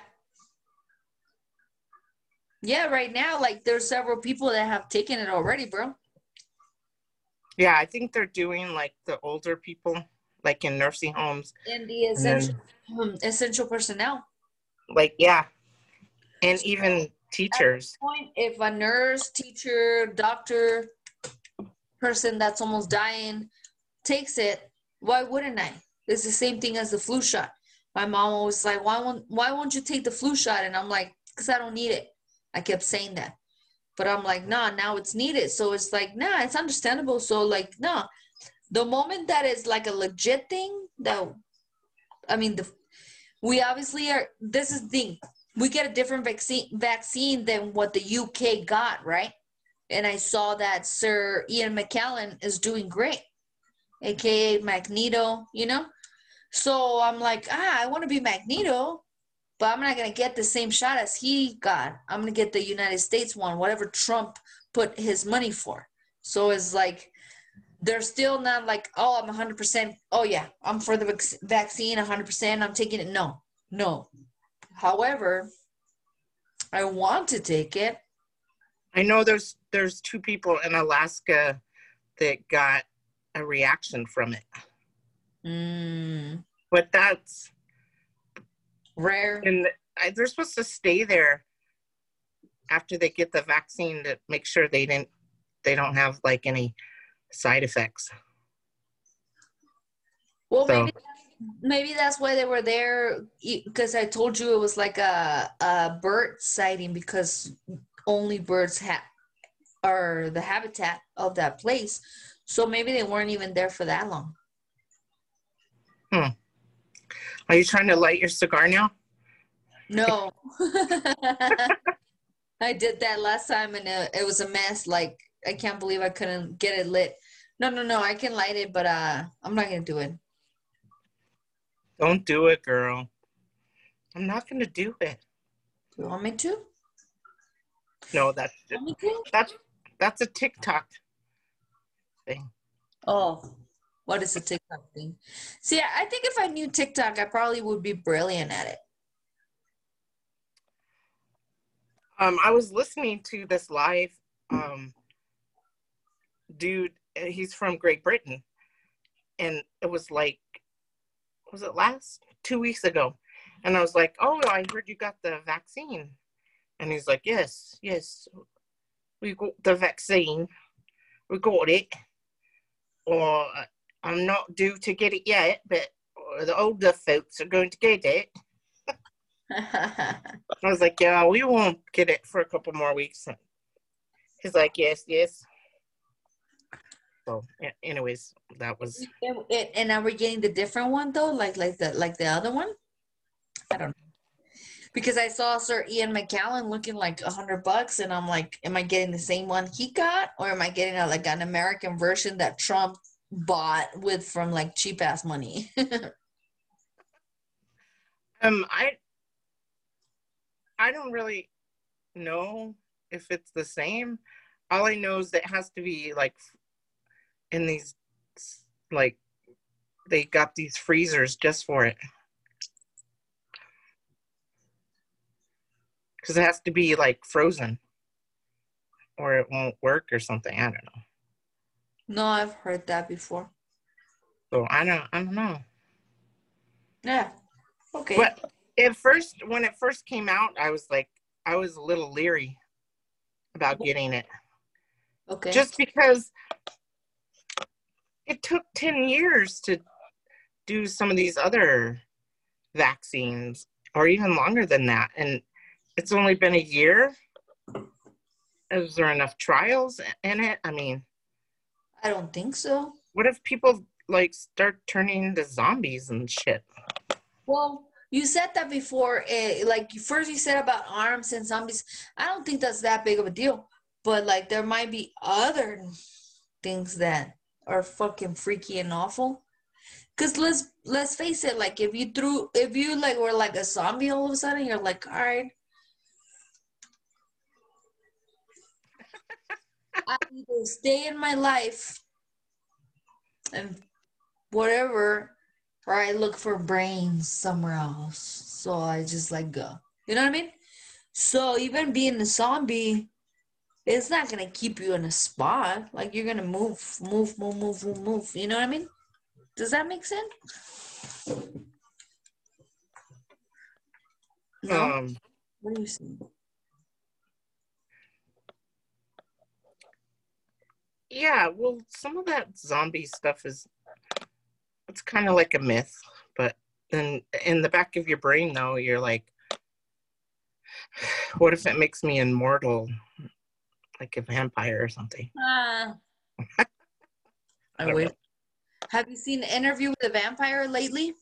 Yeah, right now, like there's several people that have taken it already, bro. Yeah, I think they're doing like the older people, like in nursing homes. And the And then- essential um, essential personnel. Like, yeah. And even teachers. Point if a nurse, teacher, doctor, person that's almost dying takes it, why wouldn't I? It's the same thing as the flu shot. My mom always like, why won't why won't you take the flu shot? And I'm like, because I don't need it. I kept saying that. But I'm like, nah, now it's needed. So it's like, nah, it's understandable. So like, nah. The moment that is like a legit thing, that I mean the we obviously are this is the thing. We get a different vaccine vaccine than what the UK got, right? And I saw that Sir Ian McKellen is doing great, aka Magneto, you know? So I'm like, ah, I want to be Magneto, but I'm not gonna get the same shot as he got. I'm gonna get the United States one, whatever Trump put his money for. So it's like they're still not like, oh, I'm 100%. Oh yeah, I'm for the vac- vaccine 100%. I'm taking it. No, no. However, I want to take it. I know there's there's two people in Alaska that got a reaction from it. Mm, But that's rare. and they're supposed to stay there after they get the vaccine to make sure they didn't they don't have like any side effects. Well, So- maybe maybe that's why they were there because I told you it was like a a bird sighting because only birds have are the habitat of that place. So maybe they weren't even there for that long. Are you trying to light your cigar now? No. I did that last time and it, it was a mess. Like I can't believe I couldn't get it lit. No, no, no. I can light it, but uh I'm not gonna do it. Don't do it, girl. I'm not gonna do it. You want me to? No, that's to? that's that's a TikTok thing. Oh, what is a TikTok thing? See, I think if I knew TikTok, I probably would be brilliant at it. Um, I was listening to this live um dude. uh, He's from Great Britain, and it was like, was it last two weeks ago? And I was like, "Oh, I heard you got the vaccine," and he's like, "Yes, yes, we got the vaccine. We got it. Or I'm not due to get it yet, but uh, the older folks are going to get it." I was like, yeah, we won't get it for a couple more weeks. He's like, yes, yes. So, anyways, that was and, and- and are we getting the different one though? Like like the like the other one? I don't know. Because I saw Sir Ian McKellen looking like a hundred bucks, and I'm like, am I getting the same one he got, or am I getting a, like an American version that Trump bought with from like cheap ass money? um I I don't really know if it's the same. All I know is that it has to be like in these like they got these freezers just for it. Cuz it has to be like frozen or it won't work or something. I don't know. No, I've heard that before. So I don't I don't know. Yeah. Okay. But at first, when it first came out, I was like, I was a little leery about getting it, Okay. just because it took ten years to do some of these other vaccines, or even longer than that, and it's only been a year. Is there enough trials in it? I mean, I don't think so. what if people like start turning into zombies and shit? Well, you said that before. eh, like first you said about arms and zombies. I don't think that's that big of a deal. But like there might be other things that are fucking freaky and awful. Cause let's let's face it, like if you threw if you like were like a zombie all of a sudden, you're like, all right. I either stay in my life and whatever, or I look for brains somewhere else. So I just like go. You know what I mean? So even being a zombie, it's not gonna keep you in a spot. Like you're gonna move, move, move, move, move, move. You know what I mean? Does that make sense? No. Um, what do you see? Yeah, well, some of that zombie stuff is it's kind of like a myth, but then in the back of your brain, though, you're like, what if it makes me immortal, like a vampire or something? Ah. I don't wish. Have you seen the Interview with a Vampire lately?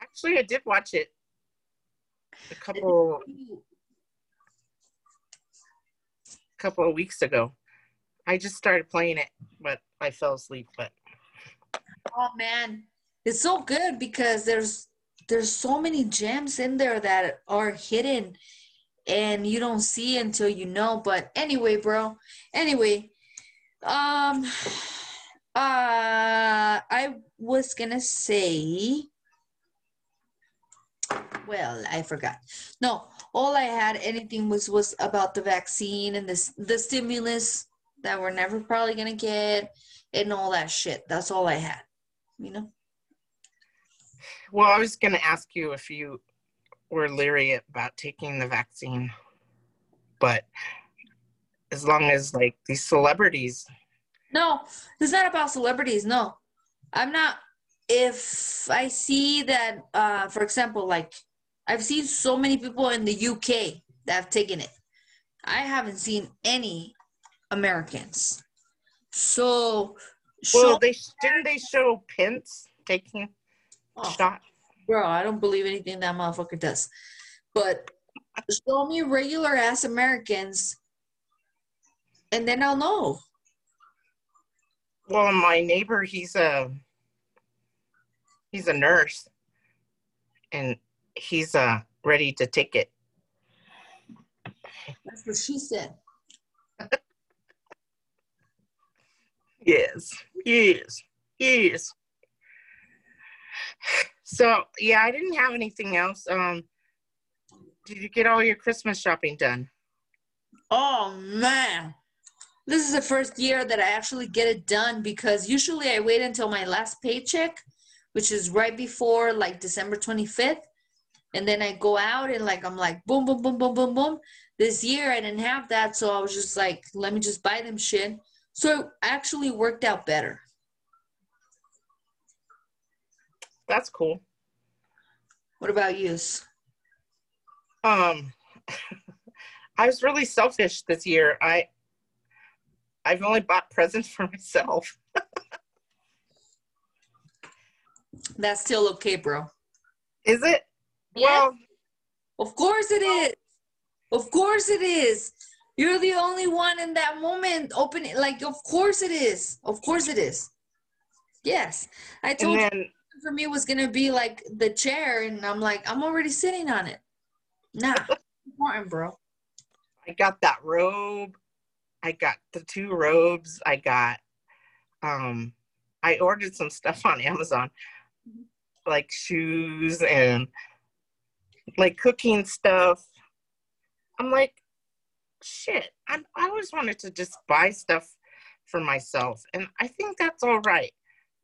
Actually, I did watch it a couple couple of weeks ago. I just started playing it, but I fell asleep. But Oh man, it's so good because there's there's so many gems in there that are hidden and you don't see until you know. But anyway, bro. Anyway, um uh I was gonna say well, I forgot. No, all I had anything was was about the vaccine and this the stimulus that we're never probably gonna get and all that shit. That's all I had. You know? well, I was gonna ask you if you were leery about taking the vaccine, but as long as like these celebrities, No, it's not about celebrities. No, I'm not. If I see that, uh, for example, like I've seen so many people in the UK that have taken it. I haven't seen any Americans. So, well, show, they didn't they show Pence taking oh, shot? bro, I don't believe anything that motherfucker does. But show me regular ass Americans, and then I'll know. Well, my neighbor, he's a he's a nurse, and he's uh ready to take it. That's what she said. Yes, yes, yes. So yeah, I didn't have anything else. Um, did you get all your Christmas shopping done? Oh man. This is the first year that I actually get it done because usually I wait until my last paycheck, which is right before like December 25th. And then I go out and like I'm like boom, boom, boom, boom, boom, boom. This year I didn't have that, so I was just like, let me just buy them shit. So it actually worked out better. That's cool. What about you? Um, I was really selfish this year. I I've only bought presents for myself. That's still okay, bro. Is it? Yeah. Well, Of course it is. Of course it is. You're the only one in that moment opening. Like, of course it is. Of course it is. Yes. I told you for me was going to be like the chair, and I'm like, I'm already sitting on it. Nah, important, bro. I got that robe. I got the two robes. I got um I ordered some stuff on Amazon like shoes and like cooking stuff. I'm like shit. I I always wanted to just buy stuff for myself and I think that's all right.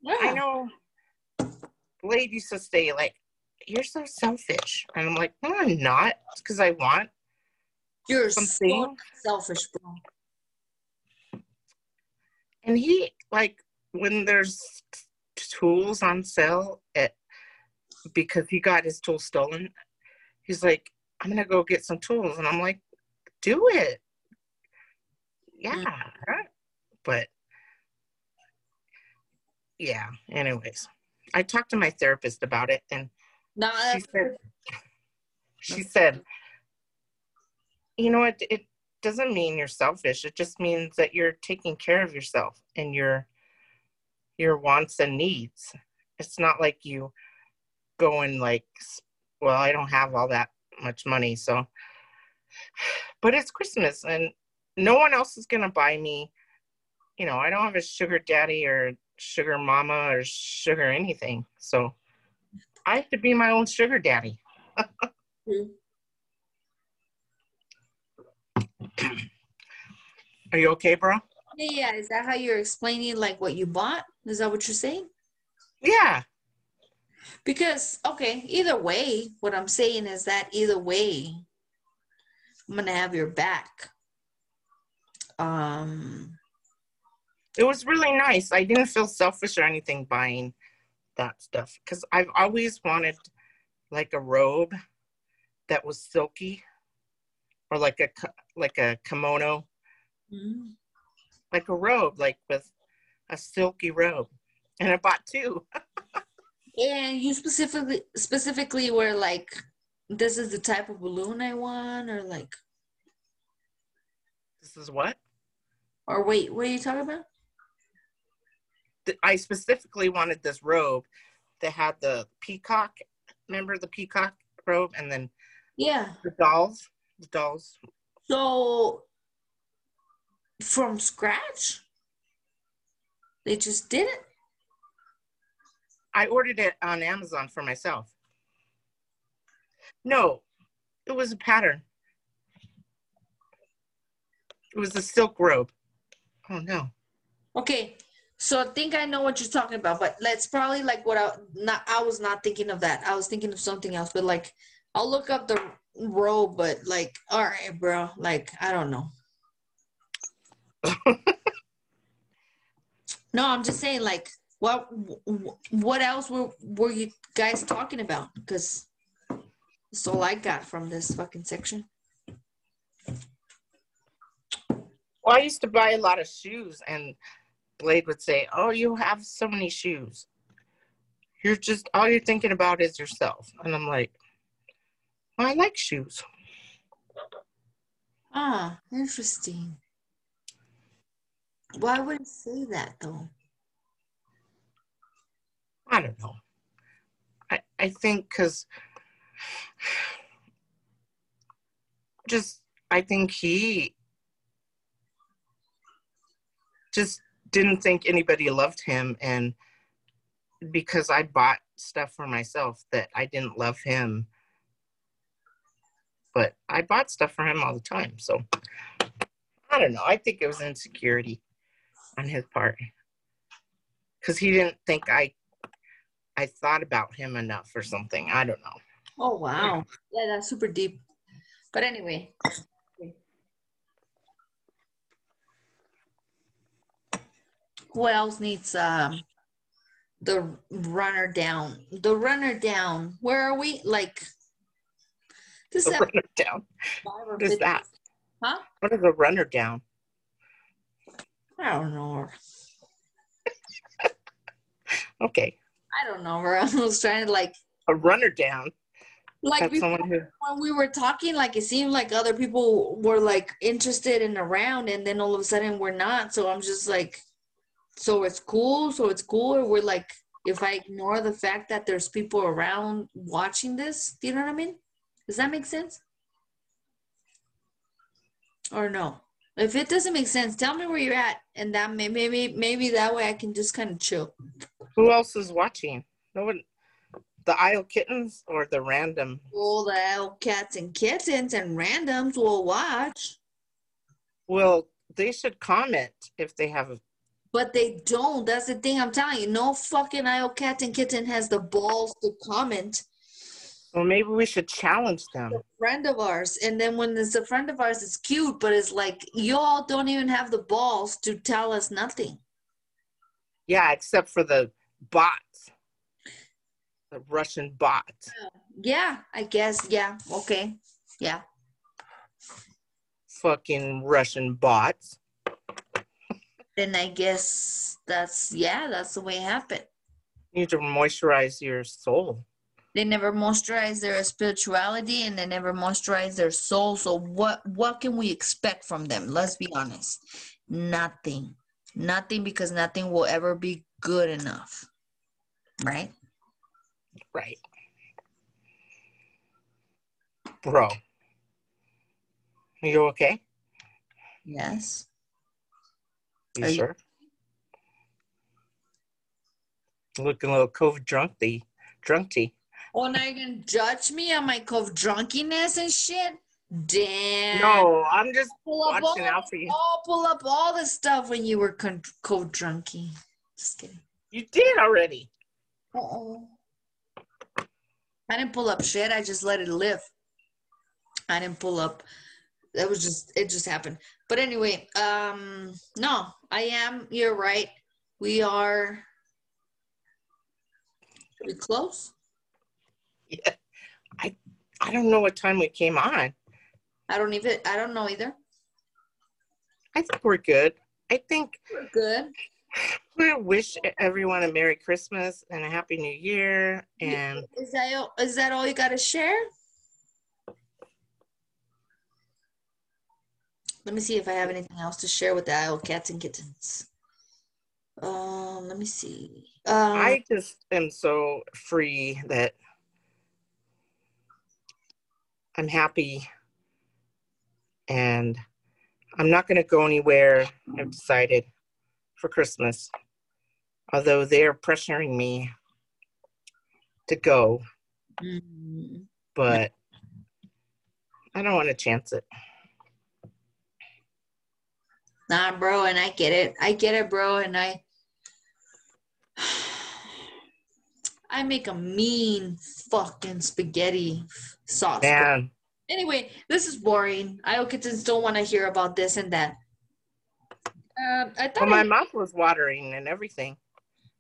Yeah. I know Blade used to say like you're so selfish. And I'm like, no, I'm not. Because I want You're so selfish, bro. And he like when there's tools on sale at because he got his tools stolen, he's like, I'm gonna go get some tools. And I'm like, do it. Yeah. Mm-hmm. right. But yeah, anyways. I talked to my therapist about it and No, she said she said you know what it doesn't mean you're selfish it just means that you're taking care of yourself and your your wants and needs it's not like you go and like well i don't have all that much money so but it's christmas and no one else is going to buy me you know i don't have a sugar daddy or sugar mama or sugar anything so i have to be my own sugar daddy are you okay bro Yeah, yeah. Is that how you're explaining like what you bought? Is that what you're saying? yeah Because okay, either way, what I'm saying is that either way, I'm gonna have your back. Um, it was really nice. I didn't feel selfish or anything buying that stuff because I've always wanted like a robe that was silky or like a like a kimono, mm, like a robe, like with a silky robe. And I bought two. and you specifically specifically were like, this is the type of balloon I want, or like, This is what or wait, what are you talking about? I specifically wanted this robe that had the peacock. Remember the peacock robe, and then Yeah. the dolls. The dolls. So from scratch, they just did it. I ordered it on Amazon for myself. No, it was a pattern. It was a silk robe. Oh no. Okay, so I think I know what you're talking about, but that's probably like what I not. I was not thinking of that. I was thinking of something else. But like, I'll look up the robe. But like, all right, bro. Like, I don't know. no, I'm just saying. Like, what what else were were you guys talking about? Because that's all I got from this fucking section. Well, I used to buy a lot of shoes, and Blade would say, "Oh, you have so many shoes. You're just all you're thinking about is yourself." And I'm like, well, "I like shoes." Ah, interesting. Why would it say that though? I don't know. I I think because just I think he just didn't think anybody loved him and because I bought stuff for myself that I didn't love him. But I bought stuff for him all the time so I don't know. I think it was insecurity on his part. Because he didn't think I I thought about him enough or something. I don't know Oh wow. Yeah, that's super deep. But anyway. Who else needs um the runner down? The runner down. Where are we? Like this the is runner down what is that Huh? what is a runner down I don't know. okay I don't know. I was trying to like a runner down like before who when we were talking, like it seemed like other people were like interested and around, and then all of a sudden we're not. So I'm just like, so it's cool. So it's cool. Or we're like, if I ignore the fact that there's people around watching this, do you know what I mean? Does that make sense? Or no? If it doesn't make sense, tell me where you're at, and that may, maybe maybe that way I can just kind of chill. who else is watching no one the Isle kittens or the random All the old cats and kittens and randoms will watch. well they should comment if they have a But they don't. That's the thing I'm telling you. No fucking IO cat and kitten has the balls to comment. well maybe we should challenge them A friend of ours. And then when it's a friend of ours, it's cute, but it's like y'all don't even have the balls to tell us nothing. yeah except for the bots the Russian bots Yeah, I guess. Yeah. Okay. Yeah. fucking Russian bots Then I guess that's yeah, that's the way it happened. you need to moisturize your soul They never moisturize their spirituality and they never moisturize their soul. So what what can we expect from them? Let's be honest. Nothing. Nothing because nothing will ever be good enough. Right? Right. Bro. Are you okay? Yes. You Are you- sure? Looking a little COVID drunk the drunk tea. Oh, now you're gonna judge me on my cove drunkenness and shit? Damn. No, I'm just pull up watching all, out for you. all pull up all the stuff when you were con- Covdrunkie. Just kidding. You did already. Uh-oh. I didn't pull up shit. I just let it live. I didn't pull up. That was just it. Just happened. But anyway, um, no, I am. You're right. We are. We close. Yeah. I I don't know what time we came on. I don't even. I don't know either. I think we're good. I think We're good. We wish everyone a Merry Christmas and a Happy New Year. And Is that all- is that all you got to share? Let me see if I have anything else to share with the Isle cats and kittens. Um, let me see. Um, I just am so free that I'm happy and I'm not going to go anywhere. I've decided for Christmas, although they're pressuring me to go, mm, but I don't want to chance it. nah, bro, and I get it. I get it, bro, and I. I make a mean fucking spaghetti sauce. Man, Anyway, this is boring. Kittens don't want to hear about this and that. Um, I thought well, my I- mouth was watering and everything.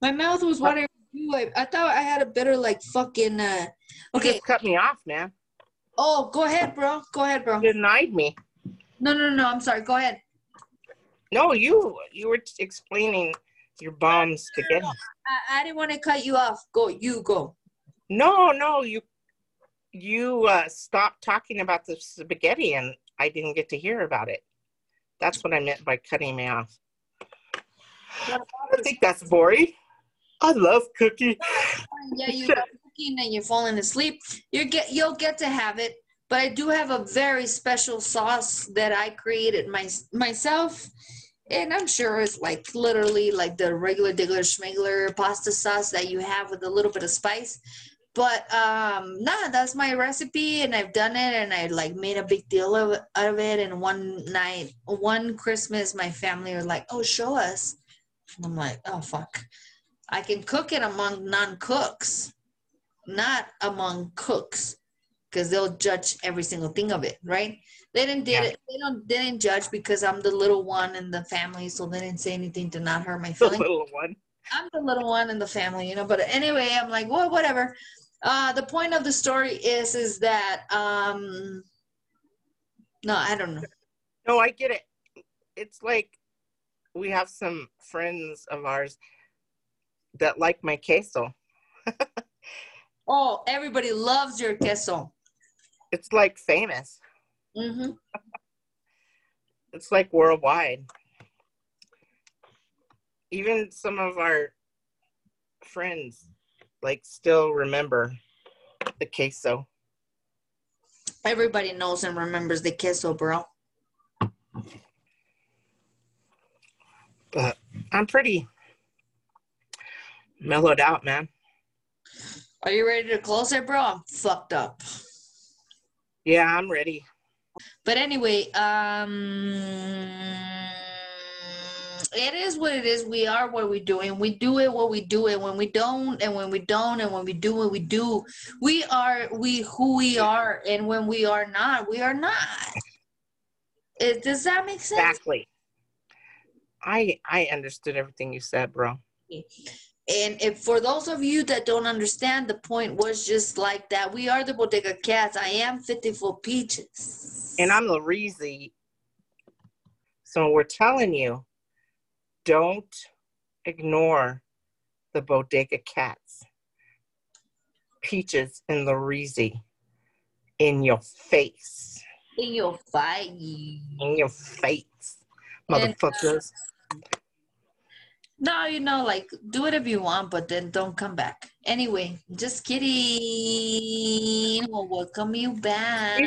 my mouth was watering too. I, I thought I had a better like fucking. Uh, You okay. just cut me off, man. Oh, go ahead, bro. Go ahead, bro. You denied me. No, no, no. I'm sorry. Go ahead. No, you you were explaining your bombs bomb spaghetti. I, I didn't want to cut you off. Go. You go. No, no, you you uh, stopped talking about the spaghetti, and I didn't get to hear about it. That's what I meant by cutting me off. I think that's boring. I love cooking. Yeah, you are cooking and you're falling asleep. You get you'll get to have it. But I do have a very special sauce that I created my, myself. And I'm sure it's like literally like the regular diggler schmegler pasta sauce that you have with a little bit of spice. But um nah, that's my recipe and I've done it and I like made a big deal of, out of it. And one night, one Christmas, my family were like, oh, show us. And I'm like, oh, fuck. I can cook it among non-cooks, not among cooks, because they'll judge every single thing of it, right? They didn't did Yeah. it. They don't they didn't judge because I'm the little one in the family, so they didn't say anything to not hurt my feelings The little one. I'm the little one in the family, you know. But anyway, I'm like, well, whatever. Uh, the point of the story is, is that, um, no, I don't know. No, I get it. It's like we have some friends of ours that like my queso. Oh, everybody loves your queso. It's like famous. Mm-hmm. It's like worldwide. Even some of our friends like still remember the queso. Everybody knows and remembers the queso, bro. But I'm pretty mellowed out, man. Are you ready to close it, bro? I'm fucked up. Yeah, I'm ready. But anyway, um it is what it is. We are what we do, and we do it what we do, and when we don't, and when we don't, and when we do what we do, we are we who we are, and when we are not, we are not. It, does that make sense? Exactly. I I understood everything you said, bro. And if for those of you that don't understand, the point was just like that. We are the Bodega Cats. I am 54 Peaches. And I'm Larizi. So we're telling you, don't ignore the bodega cats. peaches and the Reezy in your face. In your face. In your face, And, uh, motherfuckers. No, you know, like do whatever you want, but then don't come back. Anyway, just kidding. We'll welcome you back.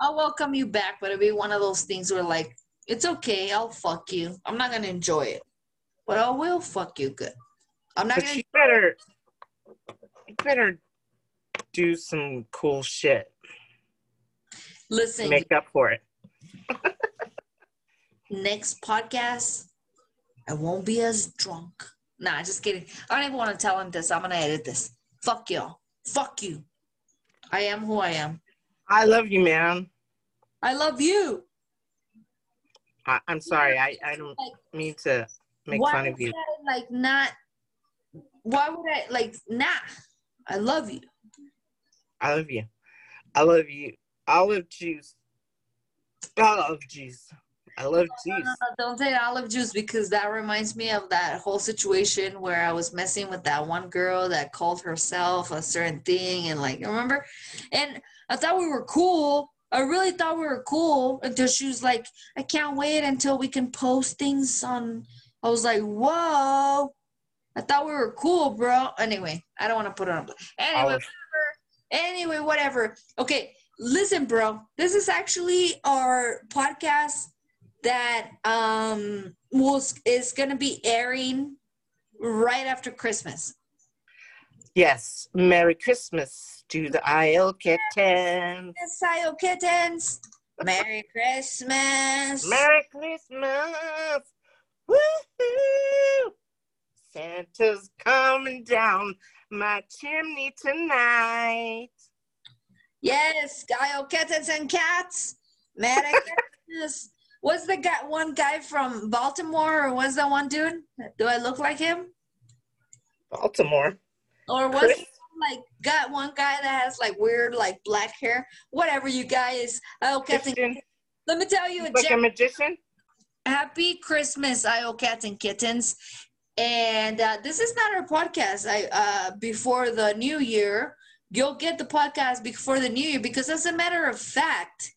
I'll welcome you back, but it'll be one of those things where like it's okay, I'll fuck you. I'm not gonna enjoy it. But I will fuck you good. I'm not But gonna you better, you better do some cool shit. listen. Make up for it. next podcast, I won't be as drunk. Nah, just kidding. I don't even want to tell him this. I'm gonna edit this. Fuck y'all. Fuck you. I am who I am. I love you, man. I love you. I, I'm sorry. I, I don't Like, mean to make fun of you. I, like not? Why would I like nah? I love you. I love you. I love you. Olive juice. Olive juice. I love No, no, juice. no, don't say olive juice because that reminds me of that whole situation where I was messing with that one girl that called herself a certain thing and like remember? And I thought we were cool. I really thought we were cool until she was like, I can't wait until we can post things on I was like, whoa. I thought we were cool, bro. Anyway, I don't want to put it on. Anyway, Olive. anyway, whatever. Okay, listen, bro. This is actually our podcast that um was is gonna be airing right after Christmas. Yes. Merry Christmas to the IL kittens. Yes, Sayo kittens. Merry Christmas. Merry Christmas. Woohoo! Santa's coming down my chimney tonight. yes, Sayo kittens and cats. Merry Christmas. Was the guy one guy from Baltimore or was that one dude? Do I look like him? Baltimore. Or was Chris- like got one guy that has like weird like black hair? Whatever you guys. Oh, Christian, Let me tell you a like a magician. happy Christmas, IO cats and kittens. And uh, this is not our podcast. I uh, before the new year, you'll get the podcast before the new year because, as a matter of fact,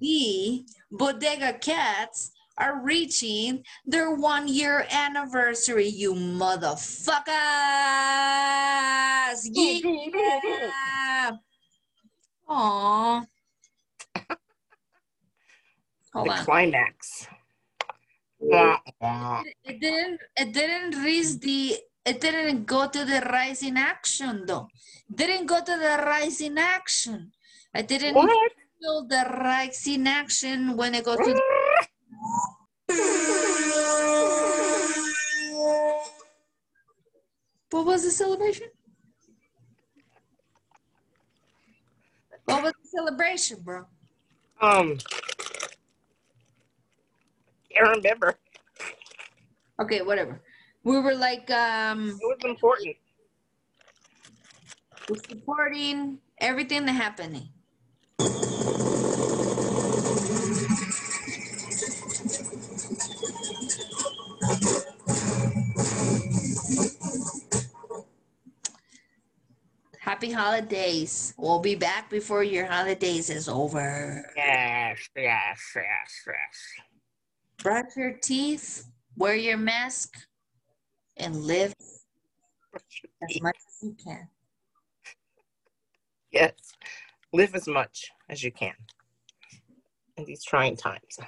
the Bodega Cats are reaching their one year anniversary. You motherfuckers! Yeah. Aww. Hold the on. climax. Wah. it didn't it didn't reach the it didn't go to the rising action though didn't go to the rising action i didn't What? feel the rising action when it goes to the, what was the celebration what was the celebration bro Um, can't remember. okay whatever we were like um It was important. we're supporting everything that happening Happy holidays. We'll be back before your holidays is over. Yes, yes, yes, yes. Brush your teeth, wear your mask, and live as much as you can. Yes. Live as much as you can in these trying times.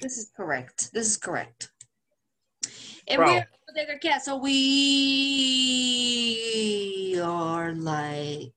This is correct. This is correct. And Bro. we are Bodega Cat, so we are like